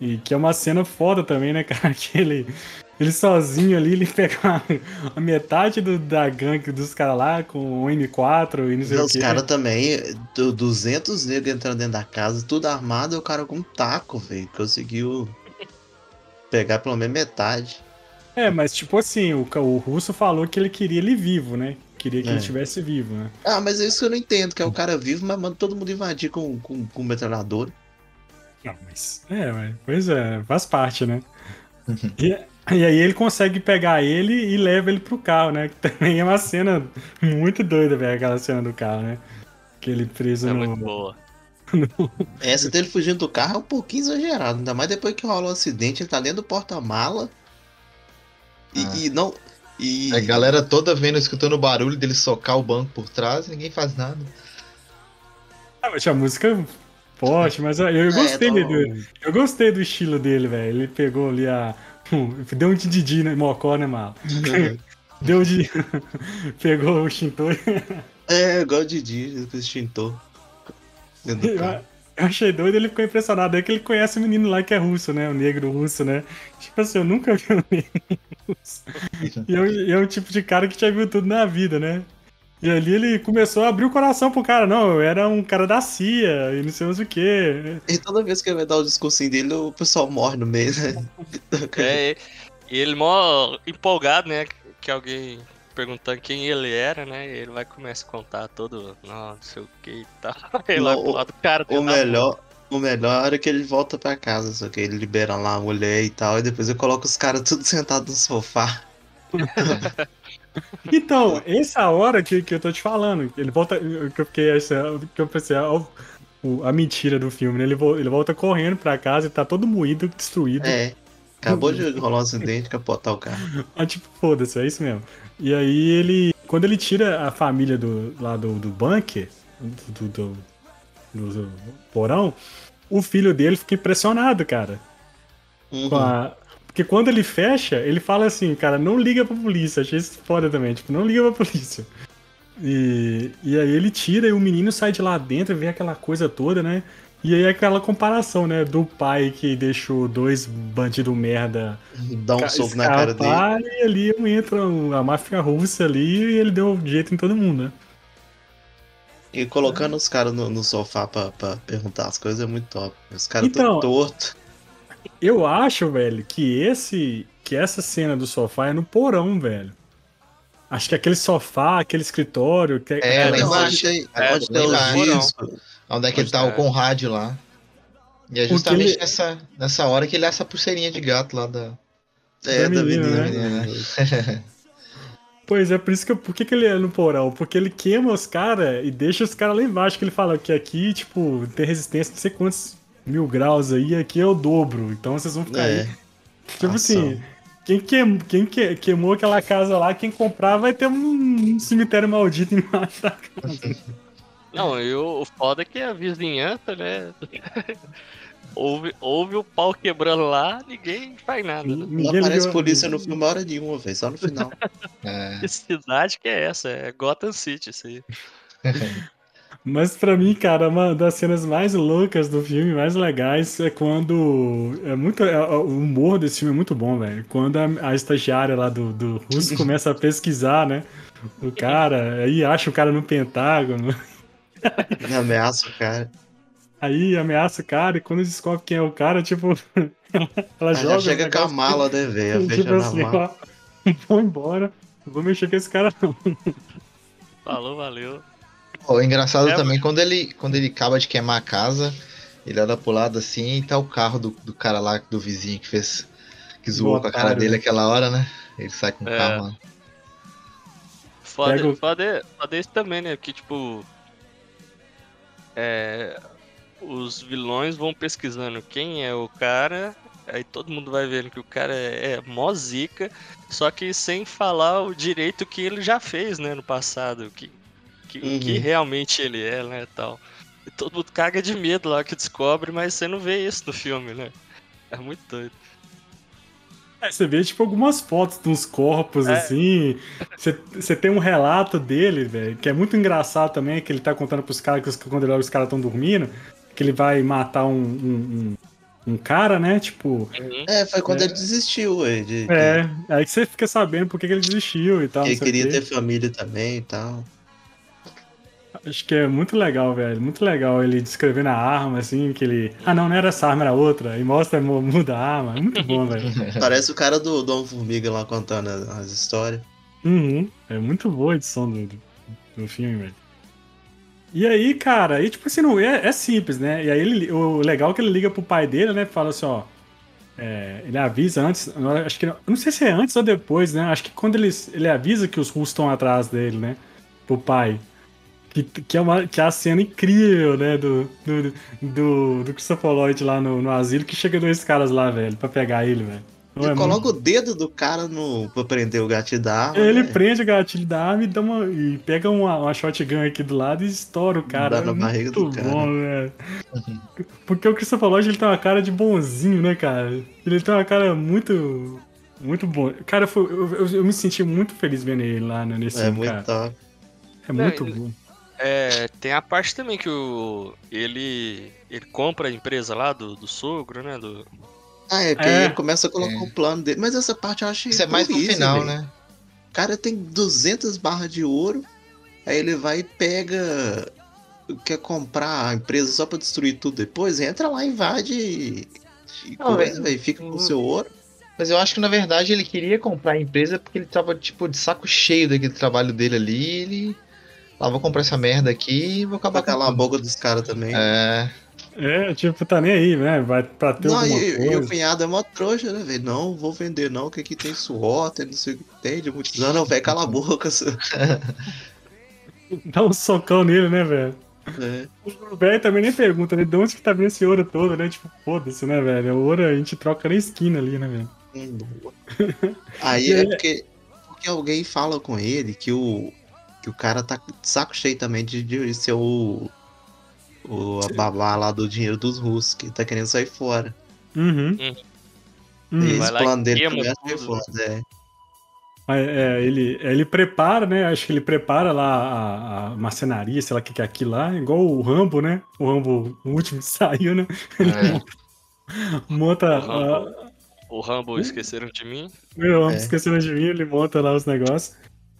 E que é uma cena foda também, né, cara? Que ele, ele sozinho ali, ele pega a, a metade do, da gangue dos caras lá com o M4 e não sei o Os que. caras também, do- 200 negros entrando dentro da casa, tudo armado, e o cara com um taco, velho. Conseguiu pegar pelo menos metade. É, mas tipo assim, o, o russo falou que ele queria ele vivo, né? Queria que É. ele estivesse vivo, né? Ah, mas é isso que eu não entendo, que é o cara vivo, mas manda todo mundo invadir com, com, com metralhadora. Não, mas. É, mas, pois é, faz parte, né? E, e aí ele consegue pegar ele e leva ele pro carro, né? Que também é uma cena muito doida, velho, aquela cena do carro, né? Que ele preso É no. muito boa. Essa dele fugindo do carro é um pouquinho exagerado, ainda mais depois que rola o acidente, ele tá dentro do porta-mala. E, Ah. e não. E. A galera toda vendo, escutando o barulho dele socar o banco por trás, ninguém faz nada. Ah, mas a música forte, mas eu, eu É, gostei dele. bom. Eu gostei do estilo dele, velho. Ele pegou ali a. Deu um de Didi no Mocó, né, mal? Deu de. Pegou o Shinto. É, igual o Didi, o extintor. Do Eu eu achei doido, ele ficou impressionado. É que ele conhece o menino lá que é russo, né? O negro russo, né? Tipo assim, eu nunca vi um negro russo. E é, um- e é um tipo de cara que já viu tudo na vida, né? E ali ele começou a abrir o coração pro cara. Não, eu era um cara da CIA e não sei mais o quê. E toda vez que ele vai dar o discursinho dele, o pessoal morre no meio, né? É, e ele mó empolgado, né? Que alguém perguntando quem ele era, né? E ele vai começar a contar todo, não, não sei o que e tal. Ele vai Não, pro lado do cara O melhor, o melhor é que ele volta pra casa, só que ele libera lá a mulher e tal, e depois ele coloca os caras tudo sentados no sofá. Então, essa hora que, que eu tô te falando, ele volta. Que eu fiquei que eu pensei, ó, o- a mentira do filme, né? Ele, vo- ele volta correndo pra casa e tá todo moído, destruído. É. Acabou de rolar um acidente, capotar o carro. Ah, tipo, foda-se, é isso mesmo. E aí ele. Quando ele tira a família do, lá do, do bunker, do, do, do- do porão, o filho dele fica impressionado, cara. Uhum. com a- Porque quando ele fecha, ele fala assim, cara, não liga pra polícia. Achei isso foda também, tipo, não liga pra polícia. E, e aí ele tira e o menino sai de lá dentro e vê aquela coisa toda, né? E aí aquela comparação, né? Do pai que deixou dois bandidos merda Dá um soco na cara dele. E ali entra a máfia russa ali e ele deu jeito em todo mundo, né? E colocando os caras no, no sofá pra, pra perguntar as coisas é muito top. Os caras Então, tão tortos. Eu acho, velho, que esse que essa cena do sofá é no porão, velho. Acho que aquele sofá, aquele escritório, que É, lá embaixo. Onde tem, É, onde tem lá os discos. Onde é que ele tá, É. o Conrad lá. E é justamente ele- nessa, nessa hora que ele é essa pulseirinha de gato lá da. É, Da da menina, menina. né? Pois é, por isso que eu- por que, que ele é no porão? Porque ele queima os caras e deixa os caras lá embaixo, que ele fala que aqui, tipo, tem resistência de não sei quantos mil graus aí, aqui é o dobro. Então vocês vão ficar aí. É. Tipo ação. assim, quem, queim, quem que- queimou aquela casa lá, quem comprar vai ter um cemitério maldito embaixo da casa. Não, e o foda é que a vizinhança, né? Houve, houve o pau quebrando lá, ninguém faz nada, né? Não aparece ligou- polícia no filme hora nenhuma, velho. Só no final. É, Que cidade que é essa? É Gotham City, isso aí. Mas pra mim, cara, uma das cenas mais loucas do filme, mais legais, é quando. É muito. é- o humor desse filme é muito bom, velho. Quando a, a estagiária lá do, do Russo começa a pesquisar, né? O cara, aí acha o cara no Pentágono, Ameaça o cara. aí ameaça o cara, e quando descobre quem é o cara, tipo. ela joga. já o chega com a mala, né, velho? Tipo Fecha assim, mala. ó. Vou embora. Não vou mexer com esse cara, não. Falou, valeu. Pô, engraçado É, também quando ele, quando ele acaba de queimar a casa, ele olha pro lado assim e tá o carro do, do cara lá, do vizinho que fez. Que zoou com a cara dele né? aquela hora, né? Ele sai com o É. carro lá. Foda, Pega o- foda, foda isso também, né? Que tipo. É. Os vilões vão pesquisando quem é o cara, aí todo mundo vai vendo que o cara é, é mó zica, só que sem falar o direito que ele já fez, né, no passado, que, que, Uhum. que realmente ele é, né, tal. E todo mundo caga de medo lá que descobre, mas você não vê isso no filme, né? É muito doido. É, você vê, tipo, algumas fotos de uns corpos, É. assim. Você, você tem um relato dele, velho, que é muito engraçado também, que ele tá contando pros caras que os- quando ele olha os caras estão dormindo, que ele vai matar um, um, um- um cara, né? Tipo. Uhum. É, foi quando É. ele desistiu, ué, de, É, aí que você fica sabendo por que, ele desistiu e tal. ele queria ter família também e tal. Acho que é muito legal, velho. Muito legal ele descrevendo a arma, assim, que ele. Ah, não, não era essa arma, era outra. E mostra, mu- muda a arma. É muito bom, velho. Parece o cara do Dom Formiga lá contando as, as histórias. Uhum. É muito boa a edição do, do, filme, velho. E aí, cara, aí, tipo assim, não, é, é simples, né? E aí ele, o legal é que ele liga pro pai dele, né? Fala assim, ó. é, ele avisa antes, acho que eu não sei se é antes ou depois, né? Acho que quando ele, ele avisa que os russos estão atrás dele, né? Pro pai. Que, que, é uma, que é a cena incrível, né? Do, do, do, do Christopher Lloyd lá no, no asilo, que chega dois caras lá, velho, pra pegar ele, velho. Ele é coloca o dedo do cara no, pra prender o gatilho da arma. Ele né? prende o gatilho da arma e, dá uma, e pega uma, uma shotgun aqui do lado e estoura o cara. Dá na É barriga muito do cara. bom, velho. Porque o Christopher Lloyd, ele tem uma cara de bonzinho, né, cara? Ele tem uma cara muito... Muito bom. Cara, foi- eu, eu, eu me senti muito feliz vendo ele lá né, nesse É filme, muito cara. top. É muito bom. É, tem a parte também que o. Ele. Ele compra a empresa lá do, do sogro, né? Do, Ah, é, porque É. aí ele começa a colocar É. o plano dele. Mas essa parte eu achei Isso é mais no final, né? O cara tem 200 barras de ouro, aí ele vai e pega. Quer comprar a empresa só pra destruir tudo depois, entra lá, invade e. e Não, coisa, fica com o seu ouro. Mas eu acho que na verdade ele queria comprar a empresa porque ele tava tipo de saco cheio daquele trabalho dele ali. e Ele. Ah, vou comprar essa merda aqui e vou acabar com calar a boca dos caras também. É. É, tipo, tá nem aí, né? Vai pra ter Não, alguma e, e coisa. o cunhado é mó trouxa, né, velho? Não, vou vender não, que aqui tem suor, tem não sei o que tem de muitos anos. Não, velho, cala a boca. Dá um socão nele, né, velho? É. O velho também nem pergunta, né? De onde que tá vindo esse ouro todo, né? Tipo, foda-se, né, velho? O ouro a gente troca na esquina ali, né, velho? Hum, boa. Aí é porque, porque alguém fala com ele que o, que o cara tá de saco cheio também de, de ser o, o a babá lá do dinheiro dos russos, que tá querendo sair fora. Uhum. Uhum. E Vai esse lá plano dele começa a tudo. foda, é. É, ele, ele prepara, né? Acho que ele prepara lá a, a marcenaria, sei lá o que, que é aquilo lá, igual o Rambo, né? O Rambo, o último que saiu, né? é. Monta. O Rambo. a- o Rambo esqueceram de mim. Meu, Rambo É. esquecendo de mim, ele monta lá os negócios.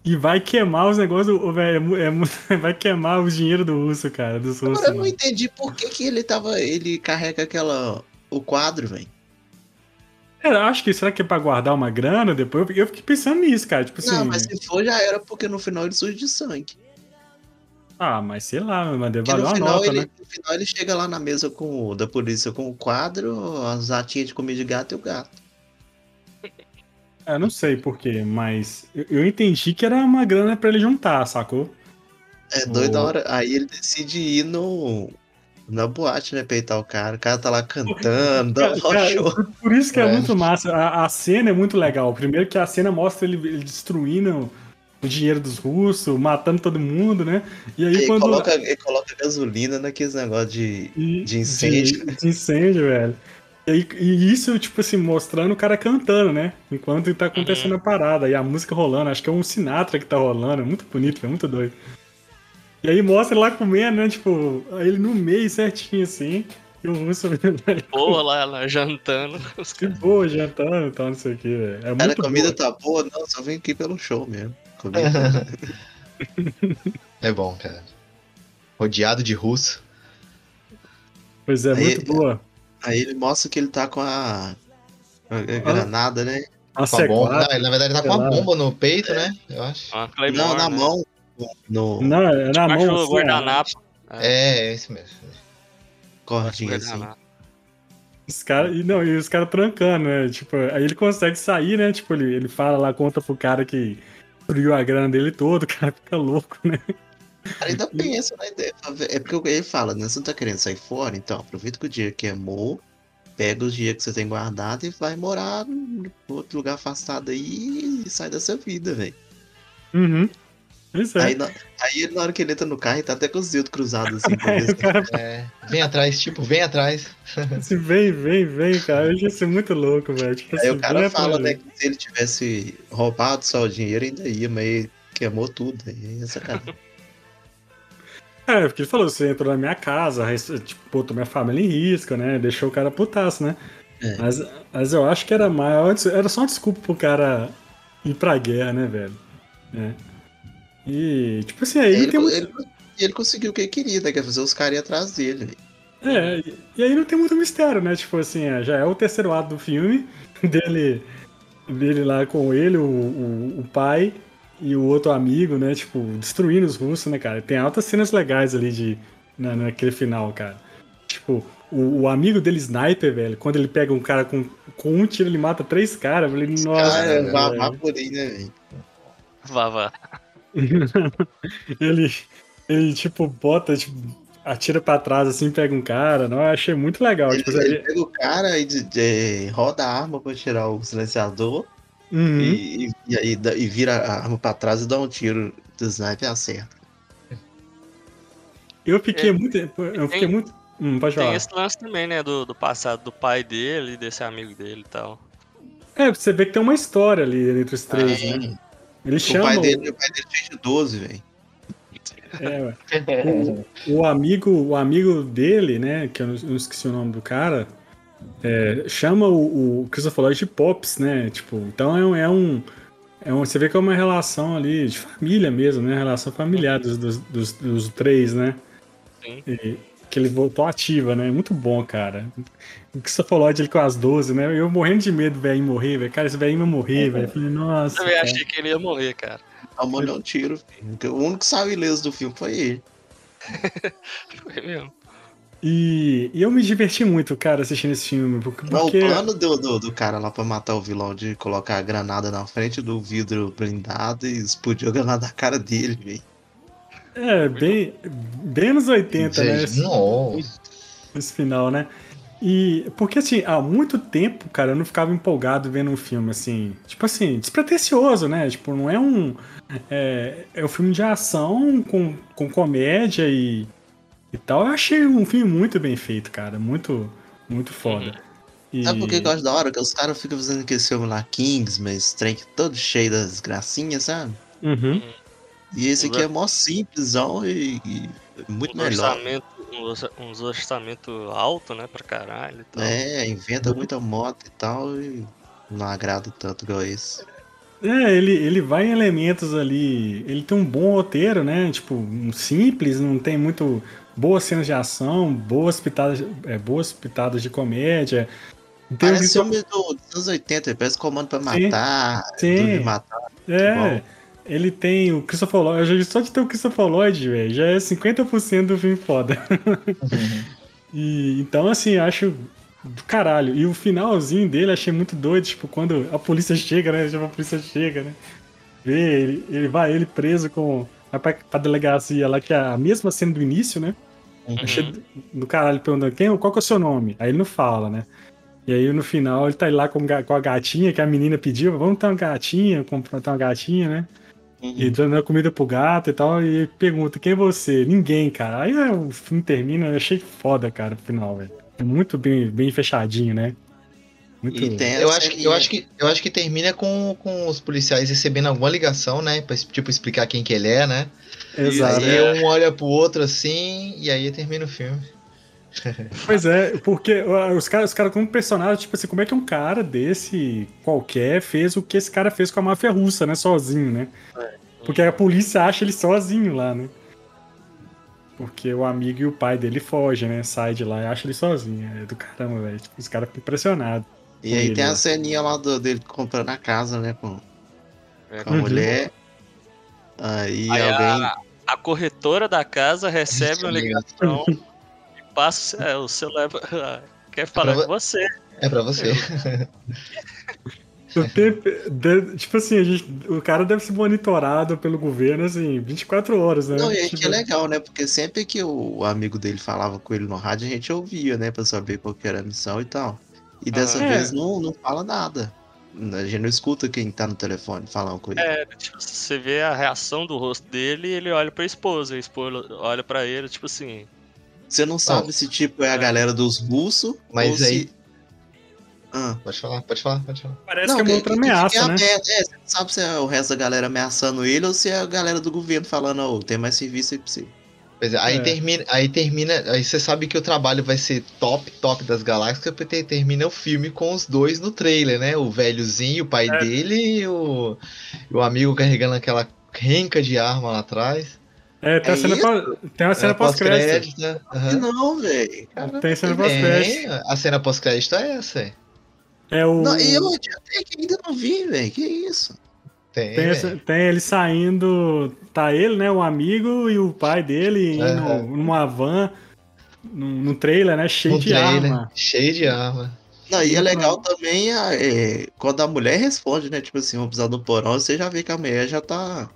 E vai queimar os negócios, velho, é é vai queimar o dinheiro do russo, cara, dos russos. Agora eu não mano. entendi por que, que ele tava. Ele carrega aquela. o quadro, velho. É, acho que será que é pra guardar uma grana depois? Eu fiquei- pensando nisso, cara. Tipo assim. Não, mas se for já era, porque no final ele surge de sangue. Ah, mas sei lá, mas deve valer no uma final, nota, ele, né? no final ele chega lá na mesa com o- da polícia com o quadro, as latinhas de comida de gato e o gato. Eu não sei porquê, mas eu, eu entendi que era uma grana pra ele juntar, sacou? É doido a O- hora. Aí ele decide ir no. Na boate, né? Peitar o cara. O cara tá lá cantando, dá um show. por, isso que é, É. muito massa. A, a cena é muito legal. Primeiro que a cena mostra ele, ele destruindo o dinheiro dos russos, matando todo mundo, né? E aí Ele quando. coloca, ele coloca gasolina naqueles negócios de. de incêndio. De, de incêndio, velho. E, aí- e isso, tipo assim, mostrando o cara cantando, né? Enquanto tá acontecendo a parada. E a música rolando. Acho que é um Sinatra que tá rolando. É muito bonito, é muito doido. E aí mostra ele lá comendo, né? Tipo, ele no meio certinho assim. E o russo Boa lá, lá jantando. Caras- boa, jantando e tal, não sei o que, velho. É Cara, muito a comida boa. tá boa? Não, só vem aqui pelo show mesmo. Comida. É bom, cara. Rodeado de russo. Pois é, Aí- muito boa. Aí ele mostra que ele tá com a. a granada, né? A Com a bomba. C4. Não, ele, na verdade tá com sei a lá. bomba no peito, né? Eu acho. Uma Claymore, Não, na né? mão. No Não, é na Acho mão. o assim, guardanapo. É, é esse mesmo. cordinha assim. Os caras. E não, e os caras trancando, né? Tipo, aí ele consegue sair, né? Tipo, ele, ele fala lá, conta pro cara que destruiu a grana dele todo, o cara fica louco, né? O cara ainda pensa na ideia. É porque ele fala, né? Você não tá querendo sair fora? Então, aproveita que o dinheiro queimou, pega os dias que você tem guardado e vai morar em outro lugar afastado aí e sai dessa vida, velho. Uhum. Isso é. Aí, na, aí ele, na hora que ele entra no carro, ele tá até com os dedos cruzados assim. o cara É, vem atrás, tipo, vem atrás. se vem, vem, vem, cara. Eu ia ser muito louco, velho. Tipo, Aí assim, o cara vem fala, atrás. né, que se ele tivesse roubado só o dinheiro, ainda ia, mas ele queimou tudo. Aí é sacanagem. É, porque ele falou, você entrou na minha casa, tipo, botou minha família em risco, né? Deixou o cara putaço, né? É. Mas, mas eu acho que era maior. Era só uma desculpa pro cara ir pra guerra, né, velho? É. E, tipo assim, aí ele, tem muito. ele, ele conseguiu o que ele queria, né? Quer fazer os caras ir atrás dele. velho. É, e- e aí não tem muito mistério, né? Tipo assim, é, já é o terceiro ato do filme, dele, dele lá com ele, o, o, o pai e o outro amigo, né? Tipo, destruindo os russos, né, cara? Tem altas cenas legais ali de, na, naquele final, cara. Tipo, o, o amigo dele, Sniper, velho, quando ele pega um cara com, com um tiro, ele mata três caras. Falei, nossa. Cara, é velho. vapor né, velho? Vá, vá. ele, ele, tipo, bota, tipo, atira pra trás assim, pega um cara. Não, eu achei muito legal. Ele, tipo, ele ele- pega o cara e de- de- roda a arma pra tirar o silenciador Uhum. e, e, aí dá- e vira a arma pra trás e dá um tiro do sniper e acerta. Eu fiquei É, muito. Eu fiquei tem- muito. Hum, pode Tem falar. esse lance também, né? Do, do passado do pai dele, desse amigo dele e tal. É, você vê que tem uma história ali entre os três, né? Tem. Ele o, chama. pai o- dele, o pai dele tinha 12, velho. é, o, o amigo, o amigo dele, né? Que eu não, eu não esqueci o nome do cara. É, chama o, o Christopher Lloyd de Pops, né? Tipo, então é, um- é um. É um, você vê que é uma relação ali de família mesmo, né? Relação familiar dos, dos, dos, dos três, né? Sim. E- que ele voltou ativa, né? Muito bom, cara. O Christopher Lloyd ele com as 12, né? Eu morrendo de medo do velhinho morrer, velho. Cara, esse velhinho vai morrer, velho. Eu Falei, nossa. Eu também cara. achei que ele ia morrer, cara. Tomou um tiro, filho. O único que saiu ileso do filme foi ele. Foi mesmo. E, e eu me diverti muito, cara, assistindo esse filme. Porque, O plano do, do, do cara lá pra matar o vilão de colocar a granada na frente do vidro blindado e explodir a granada na cara dele, velho. é bem, bem anos 80, né? Gente, Esse, Nossa. esse final, né? E porque assim, há muito tempo, cara, eu não ficava empolgado vendo um filme assim, tipo assim, despretensioso, né? Tipo, não é um. É, é um filme de ação com, com comédia e, e tal. Eu achei um filme muito bem feito, cara. Muito, muito foda. E- Sabe por que eu acho da hora? Que os caras ficam fazendo aquele filme lá, Kings, mas trem que todo cheio das gracinhas, sabe? Uhum. E esse aqui é mó simplesão e, e muito Um melhor. orçamento, um orçamento alto, né? Pra caralho e tal. É, inventa muita moto e tal e não agrada tanto igual esse. É, ele, ele vai em elementos ali. Ele tem um bom roteiro, né? Tipo, um simples, não tem muito. Boas cenas de ação, boas pitadas, é, boas pitadas de comédia. Tem um Parece visual- filme do- dos anos 80, parece comando pra Sim, matar, sim. matar. É, ele tem o Christopher Lloyd. Só de ter o Christopher Lloyd, velho, já é 50% do filme foda. E, então, assim, acho do caralho. E o finalzinho dele achei muito doido, tipo, quando a polícia chega, né? Tipo, a polícia chega, né? Vê, ele, ele vai, ele preso com. Vai pra, pra delegacia lá, que é a mesma cena do início, né? Achei do- caralho perguntando quem, qual que é o seu nome? Aí ele não fala, né? E aí no final ele tá lá com, com a gatinha que a menina pediu, vamos ter uma gatinha, comprar uma gatinha, né? Uhum. E dando comida pro gato e tal, e pergunta, quem é você? Ninguém, cara. Aí é, o filme termina, eu achei foda, cara, o final, velho. É Muito bem, bem fechadinho, né? Muito... E tem Eu acho, que, eu, acho que, eu acho que termina com, com os policiais recebendo alguma ligação, né? Pra, tipo, explicar quem que ele é, né? Exato. E aí um olha pro outro assim, e aí termina o filme. Pois é, porque os caras, os caras como personagem, tipo assim, como é que um cara desse qualquer fez o que esse cara fez com a máfia russa, né? Sozinho, né? Porque a polícia acha ele sozinho lá, né? Porque o amigo e o pai dele fogem, né? Sai de lá e acha ele sozinho. É do caramba, velho. Tipo, os caras ficam impressionados. E aí Ele, tem a ceninha lá do- dele comprando a casa, né? Com, É, com a Uhum. mulher. Aí, Aí alguém. a, a corretora da casa recebe uma ligação e passa é, o celular. Quer falar Pra com você. É pra você. O tempo- de- tipo assim, a gente- o cara deve ser monitorado pelo governo, assim, 24 horas, né? Não, e aí Tipo, que é legal, né? Porque sempre que o amigo dele falava com ele no rádio, a gente ouvia, né? Pra saber qual que era a missão e tal. E dessa. É. vez não, não fala nada. A gente não escuta quem tá no telefone falando com ele. É, tipo, você vê a reação do rosto dele e ele olha pra esposa. A esposa olha pra ele, tipo assim. Você não sabe Não. se, tipo, é a galera dos russos Mas aí- se... Ah. Pode falar, pode falar, pode falar. Parece que é uma outra que- que ameaça, né? aberto. É, você não sabe se é o resto da galera ameaçando ele ou se é a galera do governo falando, ô, tem mais serviço aí pra você. Pois é, aí É. termina, aí termina, aí você sabe que o trabalho vai ser top, top das galáxias, porque termina o filme com os dois no trailer, né? O velhozinho, o pai É. dele e o, o amigo carregando aquela renca de arma lá atrás. É, tem, É a cena pós- tem uma cena É, pós-crédito. pós-crédito, né? Aham. não, velho. Tem cena Tem, pós-crédito. a cena pós-crédito é essa. é. É o. Não, eu até que ainda não vi, velho. Que isso? Tem, Tem, essa- tem ele saindo. Tá ele, né? O amigo e o pai dele indo numa van, num, num trailer, né? Cheio Um de trailer, arma. cheio de arma. Não, e é legal também a- é, quando a mulher responde, né? Tipo assim, vamos precisar do porão, você já vê que a mulher já tá,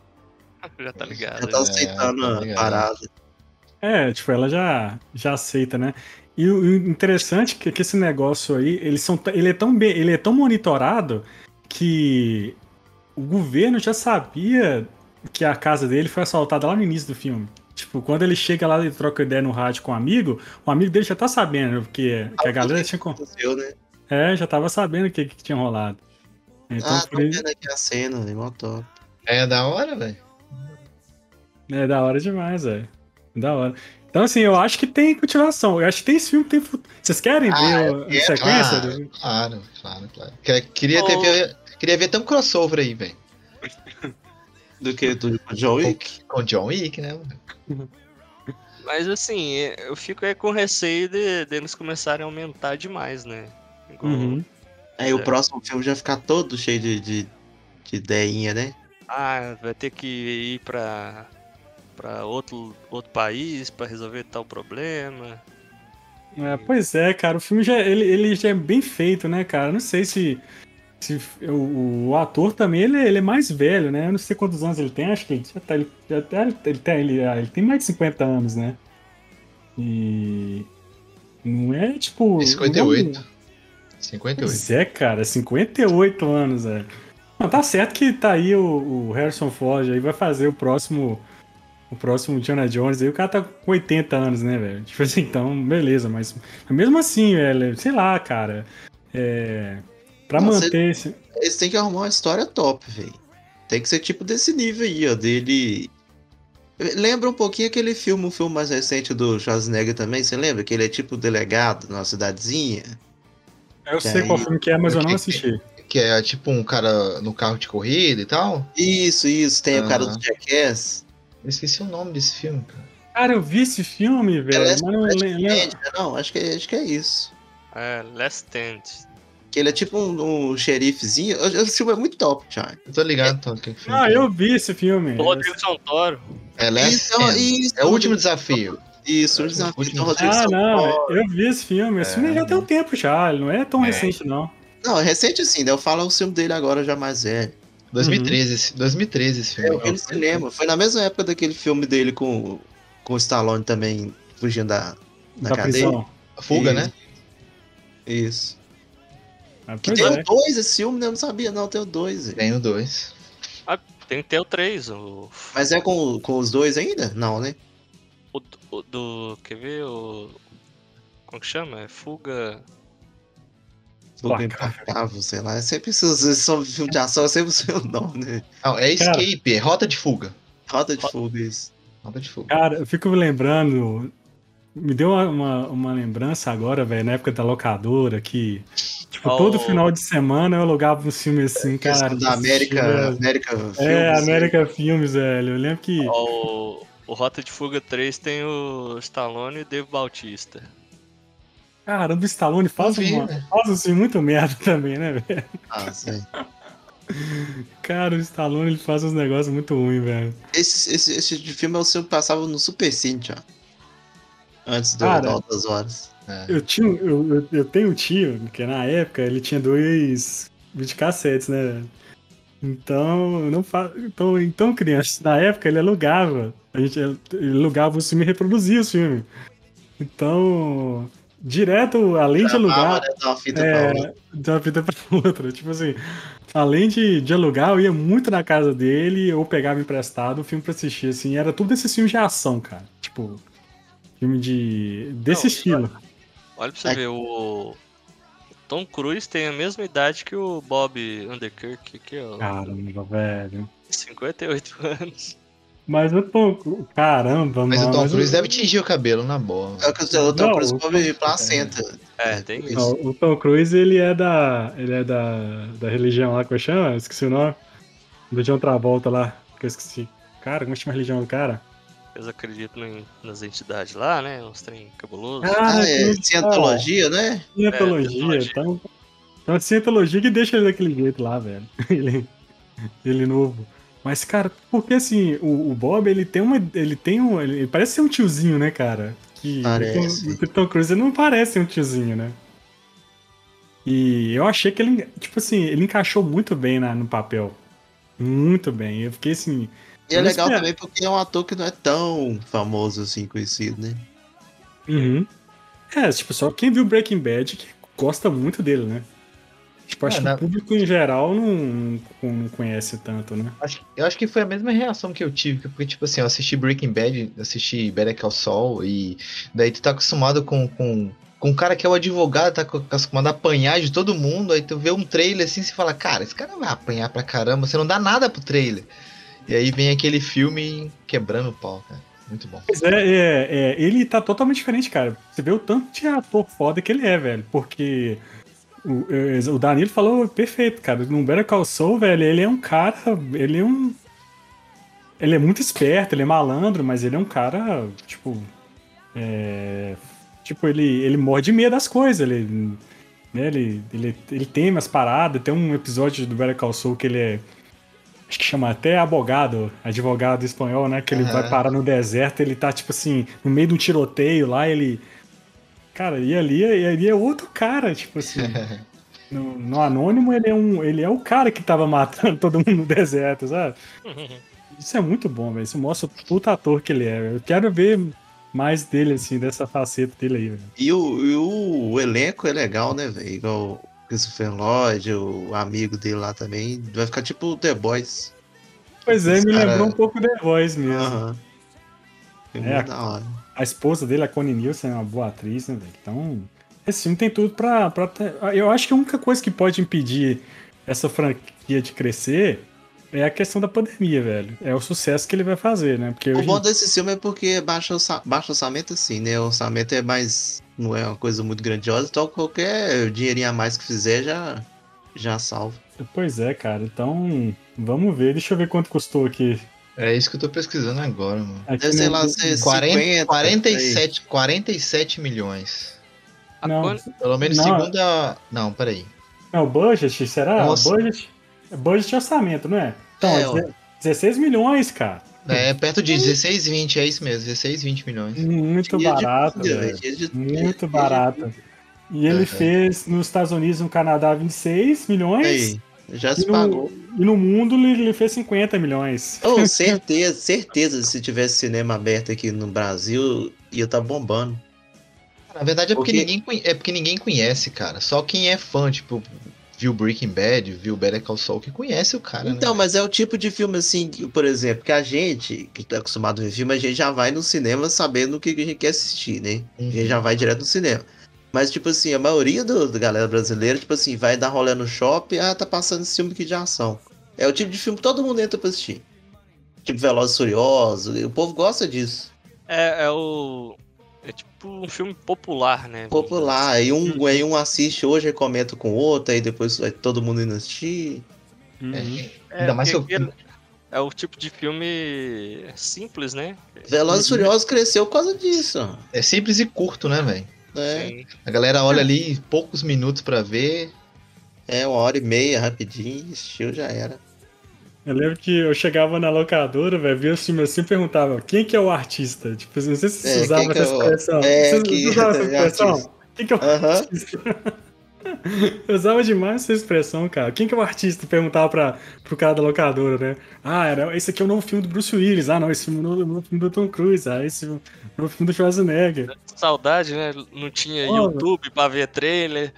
Já tá já ligado. tá né? aceitando tá a parada. É, tipo, ela já, já aceita, né? E o interessante é que esse negócio aí, eles são, ele, é tão bem, ele é tão monitorado que o governo já sabia que a casa dele foi assaltada lá no início do filme. Tipo, quando ele chega lá e troca ideia no rádio com um amigo, o amigo dele já tá sabendo que, que a galera tinha. con- Aconteceu, né? É, já tava sabendo o que, que tinha rolado. Então, ah, tô por isso- vendo aqui a cena, é mó top. É da hora, velho. É da hora demais, velho. Da hora. Então, assim, eu acho que tem continuação. Eu acho que tem esse filme que tem futuro. Vocês querem Ah, ver eu a quero, sequência? Claro, do- claro, claro, claro. Que- Queria, ter, Ô. queria ver até um crossover aí, velho. Do que do John Wick? Com John Wick, né? Mas assim, é, eu fico aí com receio de, deles começarem a aumentar demais, né? Igual- Uhum. Aí o É. próximo filme já ficar todo cheio de, de, de ideinha, né? Ah, vai ter que ir pra, pra outro, outro país pra resolver tal problema. É, pois é, cara, o filme já, ele, ele já é bem feito, né, cara? Não sei se, se o, o ator também ele, ele é mais velho, né? Eu não sei quantos anos ele tem, acho que ele já tá, ele, já tá- ele, tem, ele, ah, ele tem mais de 50 anos, né? E não é tipo. E 58. não- 58. Pois é, cara, 58 anos, velho. Não, tá certo que tá aí o, o Harrison Ford aí vai fazer o próximo. O próximo Indiana Jones aí, o cara tá com 80 anos, né, velho? Tipo assim, então, beleza, mas mesmo assim, velho, sei lá, cara. É. Pra Nossa, manter esse. Eles têm que arrumar uma história top, velho. Tem que ser tipo desse nível aí, ó. Dele. Lembra um pouquinho aquele filme, o filme mais recente do Schwarzenegger também, você lembra? Que ele é tipo delegado numa cidadezinha. Eu que sei qual aí- filme que é, mas eu não assisti. Que é tipo um cara no carro de corrida e tal. Isso, isso, tem o cara do Jackass. Eu esqueci o nome desse filme, cara. Cara, eu vi esse filme, velho, Ela é mas não Last lembro. Stand? Não, acho que, é- acho que é isso. É, Last Stand. Que ele é tipo um, um xerifezinho. Esse filme é muito top, Thiago. Eu tô ligado, tô, que filme Ah, é. eu vi esse filme. O Rodrigo Santoro. É Então, isso, É o último desafio. Isso, o desafio Último do Rodrigo Ah, não, eu vi esse filme. Esse É. filme já tem um tempo já, ele não é tão É. recente, não. Não, é recente assim, né? Eu falo o filme dele agora já mais velho. 2013, esse, 2013 esse filme. Eu vi no cinema. Foi na mesma época daquele filme dele com, com o Stallone também fugindo da, da, Da cadeia. prisão. Fuga, né? Isso. Ah, Que tem é. o dois esse filme, né? Eu não sabia, não. Tem o dois. Tem o dois. Tem que ter o 3. O, Mas é com, com os dois ainda? Não, né? o, o do. Quer ver? O. Como que chama? É Fuga. Fuga Implacável. Sei lá. É sempre esses sobre filme de ação, é sempre o seu nome, né? Não, é Cara. Escape, é Rota de Fuga. Rota de Fuga, isso. Rota de Fuga. Cara, eu fico me lembrando. Me deu uma, uma, uma lembrança agora, velho, na época da locadora, que. Tipo, Oh. todo final de semana eu alugava uns filmes assim, cara. Da América, assistia- América Filmes. É, América Filmes, velho. Eu lembro que. O, o Rota de Fuga 3 tem o Stallone e o Dave Bautista. Caramba, o Stallone faz, vi, uma, né? faz assim, muito merda também, né, velho? Ah, sei. Cara, o Stallone ele faz uns negócios muito ruins, velho. Esse, esse, esse de filme é o seu que passava no Super Cine, ó. Antes do, Cara, da Altas Horas. É. Eu, tinha, eu, eu, tenho um tio, que na época ele tinha dois videocassetes, né? Então, não fa... então, então, criança, na época ele alugava. A gente ele alugava o filme e reproduzia o filme. Então, direto, além de alugar. Né, de uma fita pra outra. É, de uma fita pra outra. Tipo assim, além de, de alugar, eu ia muito na casa dele ou pegava emprestado o filme pra assistir, assim. Era tudo desses filmes de ação, cara. Tipo, filme de. desse Não, estilo. Olha pra você É. ver, o. o Tom Cruise tem a mesma idade que o Bob Underkirk, que é o Caramba, velho. 58 anos. Mas eu tô. Caramba, Mas mano. o Tom mas Cruise eu- deve tingir o cabelo na boa. É o que o Tom Não, Cruise o- come placenta. É, tem isso. Não, o Tom Cruise, ele é da. Ele é da, da religião lá, como chama? Eu Esqueci o nome. Do John Travolta lá, que eu esqueci. Cara, como chama a religião do cara? Eles acreditam em- nas entidades lá, né? Uns trem cabuloso. Ah, Ah, é cientologia, né? Cientologia, cientologia. então. Então, a cientologia que deixa ele daquele jeito lá, velho. Ele, ele novo. Mas, cara, porque assim, o, o Bob, ele tem uma. Ele tem um. Ele parece ser um tiozinho, né, cara? Que Parece. O Tom, o Tom Cruise ele não parece ser um tiozinho, né? E eu achei que ele, tipo assim, ele encaixou muito bem na, no papel. Muito bem. Eu fiquei assim. E é Eu legal espero. também porque é um ator que não é tão famoso assim, conhecido, né? Uhum. É, tipo, só quem viu Breaking Bad que gosta muito dele, né? Tipo, acho É, que na- o público em geral não, não conhece tanto, né? Acho- eu acho que foi a mesma reação que eu tive, porque, tipo assim, eu assisti Breaking Bad, assisti Better Call Saul, e daí tu tá acostumado com, com, com um cara que é o advogado, tá co- acostumado a apanhar de todo mundo, aí tu vê um trailer assim, você fala, cara, esse cara vai apanhar pra caramba, você não dá nada pro trailer. E aí vem aquele filme quebrando o pau, cara. Muito bom. Pois é, é, é, ele tá totalmente diferente, cara. Você vê o tanto de ator foda que ele é, velho. Porque o, é, o Danilo falou perfeito, cara. No Better Call Saul, velho, ele é um cara. Ele é um. Ele é muito esperto, ele é malandro, mas ele é um cara, tipo. é, tipo, ele, ele morre de medo das coisas. Ele, né, ele, ele, ele teme as paradas. Tem um episódio do Better Call Saul que ele é. Acho que chama até abogado, advogado espanhol, né? Que ele Aham. vai parar no deserto, ele tá, tipo assim, no meio de um tiroteio lá, ele. Cara, e ali, e ali é outro cara, tipo assim. No, no Anônimo, ele é, um, ele é o cara que tava matando todo mundo no deserto, sabe? Isso é muito bom, velho. Isso mostra o puta ator que ele é. Eu quero ver mais dele, assim, dessa faceta dele aí, velho. E o, e o, elenco é legal, né, velho? Igual Christopher Lloyd, o amigo dele lá também. Vai ficar tipo The Boys. Pois é, me cara- lembrou um pouco The Voice mesmo. É hora. A esposa dele, a Connie Nielsen, é uma boa atriz, né, velho? Então, esse filme tem tudo pra, pra ter... Eu acho que a única coisa que pode impedir essa franquia de crescer é a questão da pandemia, velho. É o sucesso que ele vai fazer, né? Porque O hoje... bom desse filme é porque é baixo, orça- baixo orçamento, assim, né? O orçamento é mais. Não é uma coisa muito grandiosa, então qualquer dinheirinho a mais que fizer já, já salva. Pois é, cara. Então, vamos ver. Deixa eu ver quanto custou aqui. É isso que eu tô pesquisando agora, mano. aqui Deve ser no- lá ser 40, 50, 47, 47 milhões. Não, Pelo menos Não. segundo a. Não, peraí. Não, budget, será? Nossa. Budget, budget e orçamento, não é? Então, É, é, ó. 16 milhões, cara. É perto de 16, 20, é isso mesmo, 16, 20 milhões. Muito de barato, comida, velho. de- Muito de- barato. E ele Uhum. fez nos Estados Unidos e no Canadá 26 milhões. Aí, já se E no, pagou. e no mundo ele, ele fez 50 milhões. Oh, certeza, certeza, se tivesse cinema aberto aqui no Brasil, ia estar bombando. Na verdade é porque, Porque- Ninguém, conhe- é porque ninguém conhece, cara. Só quem é fã, tipo, viu Breaking Bad, viu Better Call Saul, que conhece o cara, Então, né? mas é o tipo de filme assim, que, por exemplo, que a gente, que tá acostumado a ver filme, a gente já vai no cinema sabendo o que a gente quer assistir, né? A gente já vai direto no cinema. Mas, tipo assim, a maioria do, da galera brasileira, tipo assim, vai dar rolê no shopping, ah, tá passando esse filme aqui de ação. É o tipo de filme que todo mundo entra pra assistir. Tipo Velozes e Furiosos, o povo gosta disso. É, é o. É tipo um filme popular, né? Popular, aí um, aí um assiste hoje e comenta com o outro, aí depois vai todo mundo indo assistir. Uhum. É, Ainda mais que eu- aquele- É o tipo de filme simples, né? Velozes e Furiosos cresceu por causa disso. É simples e curto, né, velho? É, Sim. A galera olha ali, poucos minutos pra ver. é uma hora e meia, rapidinho, assistiu, já era. Eu lembro que eu chegava na locadora, velho, via o filme assim e perguntava quem que é o artista? Tipo, não sei se você É, usava quem que essa é expressão. é, Você que- usava essa é expressão? Quem que é o artista? Eu usava demais essa expressão, cara. Quem que é o artista? Perguntava pra, pro cara da locadora, né? Ah, era, esse aqui é o novo filme do Bruce Willis. Ah, não, esse filme é o novo filme do Tom Cruise. Ah, esse é o novo filme do Schwarzenegger. Saudade, né? Não tinha Olha. YouTube pra ver trailer.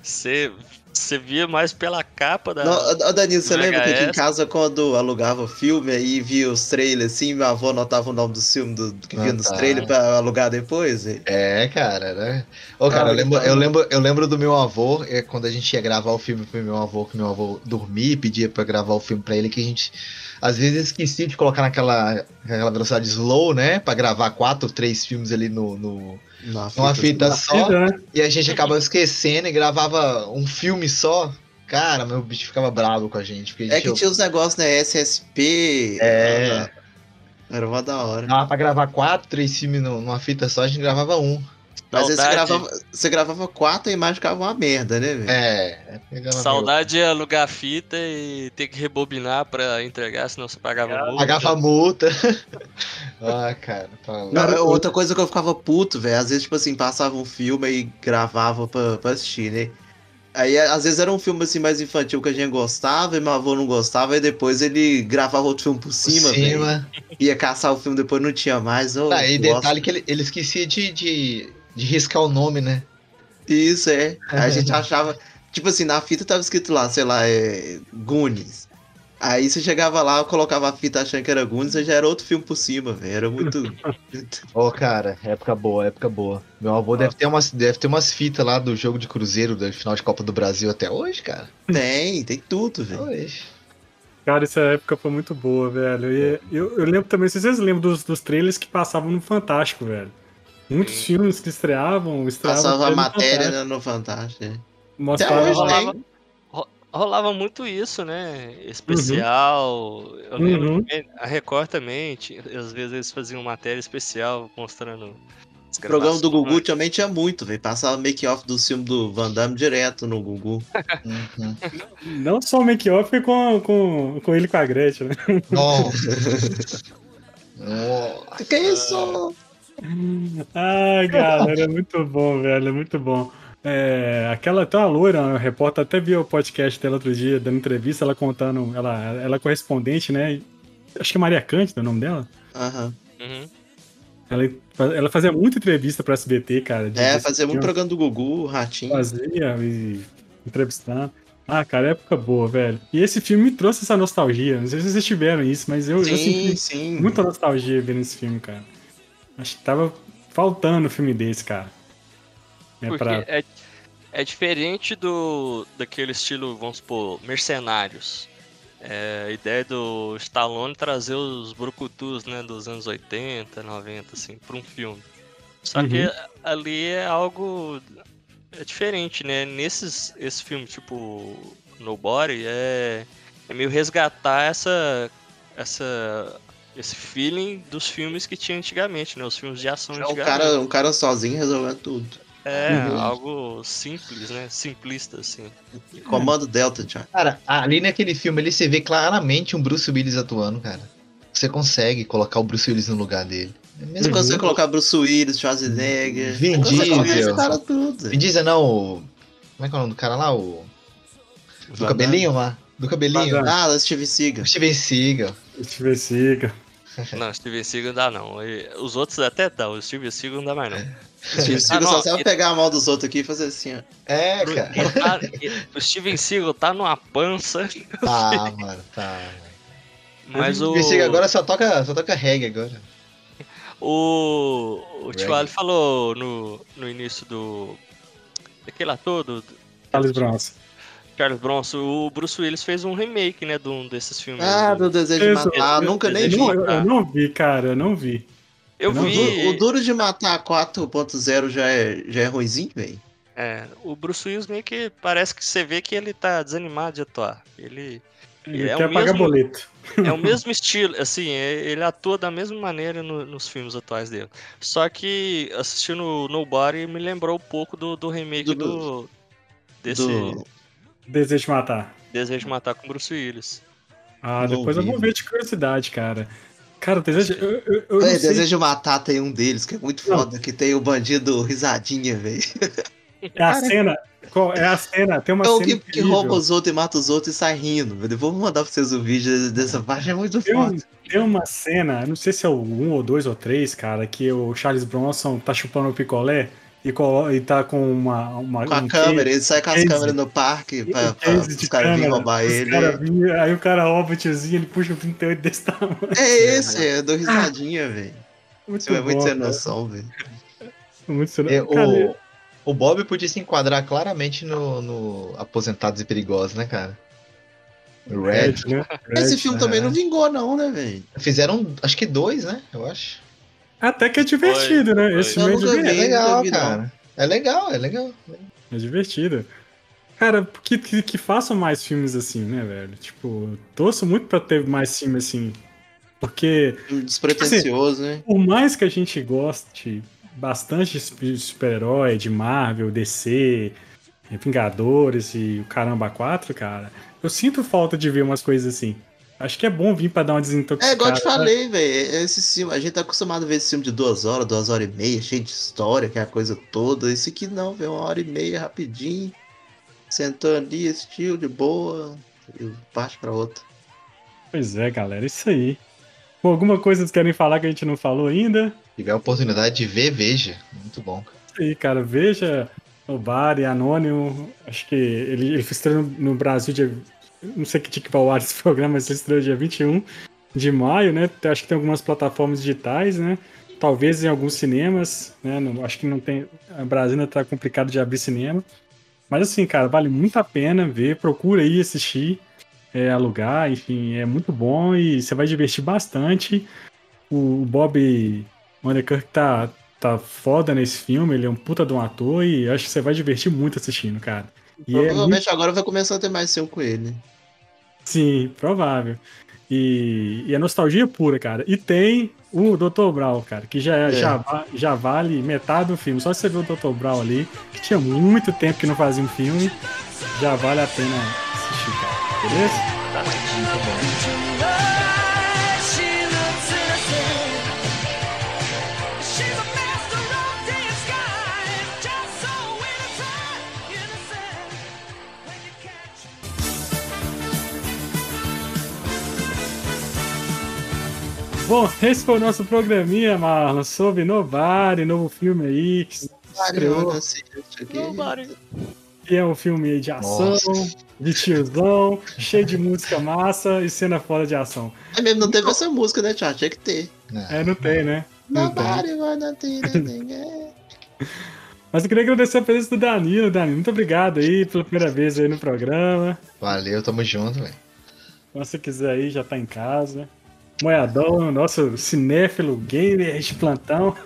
Você você via mais pela capa da. Não, Danilo, você lembra que aqui em casa, quando alugava filme aí via os trailers assim, minha avó anotava o nome do filme do, que via Ah, nos tá. trailers pra alugar depois? hein? É, cara, né? Ô, cara, Ah, eu, lembro, então. eu, lembro, eu lembro do meu avô, é, quando a gente ia gravar o filme pro meu avô, que meu avô dormia e pedia pra gravar o filme pra ele, que a gente às vezes esquecia de colocar naquela, naquela velocidade slow, né? Pra gravar quatro, três filmes ali no, no- Numa numa fita Na só. fita, né? E a gente acabava esquecendo e gravava um filme só. Cara, meu bicho ficava bravo com a gente. Porque a É gente que tinha os negócios, né? SSP. É. Era uma da hora. dava pra gravar quatro, três filmes nu- numa fita só, a gente gravava um. Mas aí você Saudade. gravava, você gravava quatro e a imagem ficava uma merda, né, velho? É, pegava Saudade é alugar fita e ter que rebobinar pra entregar, senão você pagava Ah, multa. Pagava multa. ah, cara. Tá... Não, é outra coisa que eu ficava puto, velho. Às vezes, tipo assim, passava um filme e gravava pra, pra assistir, né? Aí às vezes era um filme assim mais infantil que a gente gostava e meu avô não gostava, e depois ele gravava outro filme por cima, Por velho. cima. Ia caçar o filme depois não tinha mais. ô, Ah, e gosto. detalhe que ele, ele esquecia de, de, de riscar o nome, né? Isso, é. Aí a gente achava. Tipo assim, na fita tava escrito lá, sei lá, é. Goonies. Aí você chegava lá, eu colocava a fita achando que era Goonies, aí já era outro filme por cima, velho. Era muito. Ô, cara, época boa, época boa. Meu avô deve ter umas, deve ter umas fitas lá do jogo de Cruzeiro, do final de Copa do Brasil até hoje, cara. tem, tem tudo, velho. Hoje. Cara, essa época foi muito boa, velho. E eu, eu lembro também, vocês lembram dos, dos trailers que passavam no Fantástico, velho. Muitos Sim. filmes que estreavam, estreavam Passava a no matéria Fantástico. no Fantástico. é. Mostrava Até hoje lá- rolava, rolava muito isso, né? Especial. Eu lembro Uhum. a Record também, tinha- às vezes eles faziam matéria especial mostrando. O programa do. Gugu também tinha muito, velho. Passava make-off do filme do Van Damme direto no Gugu. Uhum. Não só o make-off com, com, com ele e com a Gretchen, né? Nossa. Nossa. Que isso? Ai, cara, era muito bom, velho, é muito bom. É, aquela uma loira, uma repórter, até viu o podcast dela outro dia, dando entrevista, ela contando, ela, ela é correspondente, né? Acho que é Maria Cândida o nome dela. Aham. Uhum. Ela, ela fazia muita entrevista pra SBT, cara. de- É, fazia muito programa do Gugu, o Ratinho. Fazia e entrevistando. Ah, cara, época boa, velho. E esse filme me trouxe essa nostalgia. Não sei se vocês tiveram isso, mas eu, eu Sim, senti sim. muita nostalgia vendo esse filme, cara. Acho que tava faltando um filme desse, cara. É Porque pra... é, é diferente do daquele estilo, vamos supor, mercenários. É, a ideia do Stallone trazer os brucutus, né, dos anos 80, 90, assim, pra um filme. Só que Uhum. ali é algo é diferente, né? Nesses esse filme, tipo Nobody, é, é meio resgatar essa essa esse feeling dos filmes que tinha antigamente, né? Os filmes de ação É um antigamente. cara, um cara sozinho resolvendo tudo. É, Uhum. algo simples, né? Simplista, assim. Comando Delta, já. Cara, ali naquele filme ali você vê claramente um Bruce Willis atuando, cara. Você consegue colocar o Bruce Willis no lugar dele. É Você mesmo Uhum. consegue colocar Bruce Willis, Schwarzenegger. Vin você Diesel. cara tudo. Me diz, não, o... Como é que é o nome do cara lá? O... Do cabelinho lá? Do cabelinho? Ah, Steve Seagal. O Steven Seagal. Steven Seagal. Não, Steven Seagal não dá, não. E Os outros até dá, o Steven Seagal não dá mais, não. Steve Seagal não, só sabe ele- pegar a mão dos outros aqui e fazer assim, ó. É, cara. Ele tá- o Steven Seagal tá numa pança, Tá, mano, tá. mas O o. Steven Seagal agora só toca, só toca reggae agora. O, o. Tio Ali falou no, no início do. Daquele ator, do, do Charles Bronson. Charles Bronson, o Bruce Willis fez um remake, né, de um desses filmes. Ah, do Desejo de Matar. eu- Nunca nem Desejo vi. Não, eu, eu não vi, cara, eu não vi. Eu não, O vi. O Duro de Matar 4.0 já é, já é ruimzinho, velho? É, o Bruce Willis meio que parece que você vê que ele tá desanimado de atuar. Ele Ele É quer o pagar mesmo- boleto. é o mesmo estilo, assim, é- ele atua da mesma maneira no- nos filmes atuais dele. Só que assistindo Nobody me lembrou um pouco do, do remake Do- do, desse Do... Desejo de matar. Desejo de Matar com Bruce Willis. Ah, Não depois eu vi. vou ver de curiosidade, cara. Cara, desejo. Eu, eu, eu. Desejo de Matar tem um deles que é muito Não. foda, que tem o bandido risadinha, velho. É a cena. qual- É a cena. Tem uma É o cena. que, que incrível. rouba os outros e mata os outros e sai rindo. velho. Vou mandar pra vocês o vídeo dessa parte, é muito Tem, um- foda. tem uma cena, eu não sei se é o 1 ou 2 ou 3, cara, que o Charles Bronson tá chupando o picolé e, e tá com uma. uma Com a um câmera, ele sai com as case. câmeras no parque pra, pra case os caras virem roubar ele. aí o cara rouba o tiozinho, ele puxa o 38 desse tamanho. É esse, é do risadinha, velho. Muito Você é muito sem noção, velho. Muito sem É, o, o Bob podia se enquadrar claramente no, no Aposentados e Perigosos, né, cara? O Red. Red, né? Esse Red. filme também não vingou, não, né, velho? Fizeram, acho que dois, né? Eu acho. Até que é divertido, né? foi. Esse Eu filme é. É legal, vi, cara. É legal, é legal. É divertido. Cara, que, que, que façam mais filmes assim, né, velho? Tipo, torço muito pra ter mais filmes assim. Porque, Despretensioso, né? por mais que a gente goste bastante de de super-herói, de Marvel, DC, Vingadores e o Caramba 4, cara, eu sinto falta de ver umas coisas assim. Acho que é bom vir pra dar uma desintoxicada. É, igual eu te falei, velho. Esse filme, a gente tá acostumado a ver esse filme de duas horas, duas horas e meia, cheio de história, que é a coisa toda. Esse aqui não, velho, uma hora e meia, rapidinho. sentou ali, assistiu de boa e parte pra outra. Pois é, galera, isso aí. Bom, alguma coisa vocês querem falar que a gente não falou ainda? Se tiver a oportunidade de ver, veja. Muito bom. Isso aí, cara, veja o Bar e Anônimo. Acho que ele, ele estreou no, no Brasil dia. Não sei que dia que vai ao ar esse programa, mas ele estreou dia 21 de maio, né? Acho que tem algumas plataformas digitais, né? Talvez em alguns cinemas, né? Não- acho que não tem. A Brasil ainda tá complicado de abrir cinema. Mas assim, cara, vale muito a pena ver. Procura aí assistir, é, alugar, enfim, é muito bom e você vai divertir bastante. O, o Bob Underkirk tá, tá foda nesse filme, ele é um puta de um ator e acho que você vai divertir muito assistindo, cara. E é muito Provavelmente agora vai começar a ter mais filme com ele. Sim, provável. E, e é nostalgia pura, cara. E tem o Dr. Brown, cara, que já, é- já, já vale metade do filme. Só você ver o Dr. Brown ali, que tinha muito tempo que não fazia um filme, já vale a pena assistir, cara. Beleza? Bom, esse foi o nosso programinha, Marlon, sobre Nobody, novo filme aí, que que é um filme de ação, Nossa. de tiozão, cheio de música massa e cena fora de ação. É mesmo, não teve essa música, né, Thiago? Tinha que ter. É, não tem, né? Não tem. Nobody wanna ter ninguém. Mas eu queria agradecer a presença do Danilo. Danilo, muito obrigado aí pela primeira vez aí no programa. Valeu, tamo junto, velho. Se você quiser aí, já tá em casa. Moiadão, nosso cinéfilo gamer de plantão.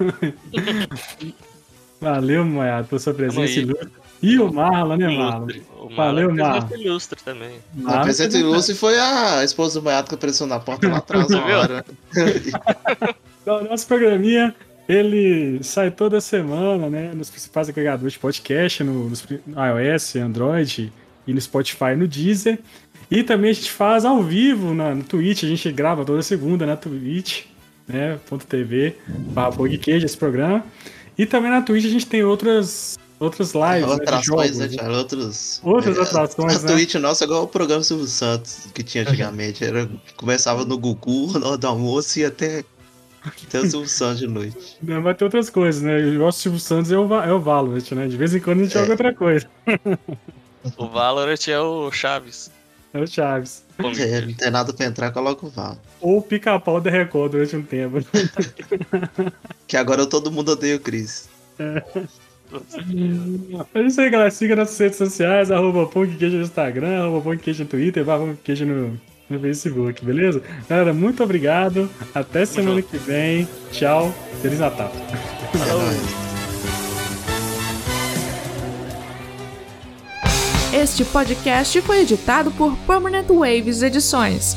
Valeu, Moiado, pela sua presença ilustre. E o Marlon, né, Marlon? O Valeu, Marlon é Marlon. presença ilustre também. A presente um- ilustre foi a esposa do Maiato que apareceu na porta lá atrás uma Viu? hora. Então, nosso programinha, ele sai toda semana, né? Nos principais agregadores de podcast, no, nos pri- no iOS, Android e no Spotify, no Deezer. E também a gente faz ao vivo na, no Twitch, a gente grava toda segunda na Twitch, né? Ponto .tv, Podcast, esse programa. E também na Twitch a gente tem outras, outras lives, né, Atrações, jogos. né, né? Thiago? Outros. Outras é, atrações, A né? Twitch nossa é igual o programa Silvio Santos que tinha antigamente. Era, começava no Gugu, na hora do almoço e até, até o Silvio Santos de noite. Né, Vai ter outras coisas, né? O nosso Silvio Santos é o, é o Valorant, né? De vez em quando a gente É. joga outra coisa. O Valorant é o Chaves. É o Chaves. É, não tem nada pra entrar, coloca o Val. Ou o pica-pau da Record durante um tempo. Que agora todo mundo odeia o Chris. É isso aí, galera. Siga nossas redes sociais, arroba Punkqueijo no Instagram, arroba Punkqueijo no Twitter, barra Punkqueijo no, no Facebook, beleza? Galera, muito obrigado. Até semana que vem. Tchau. Feliz Natal. É Este podcast foi editado por Permanent Waves Edições.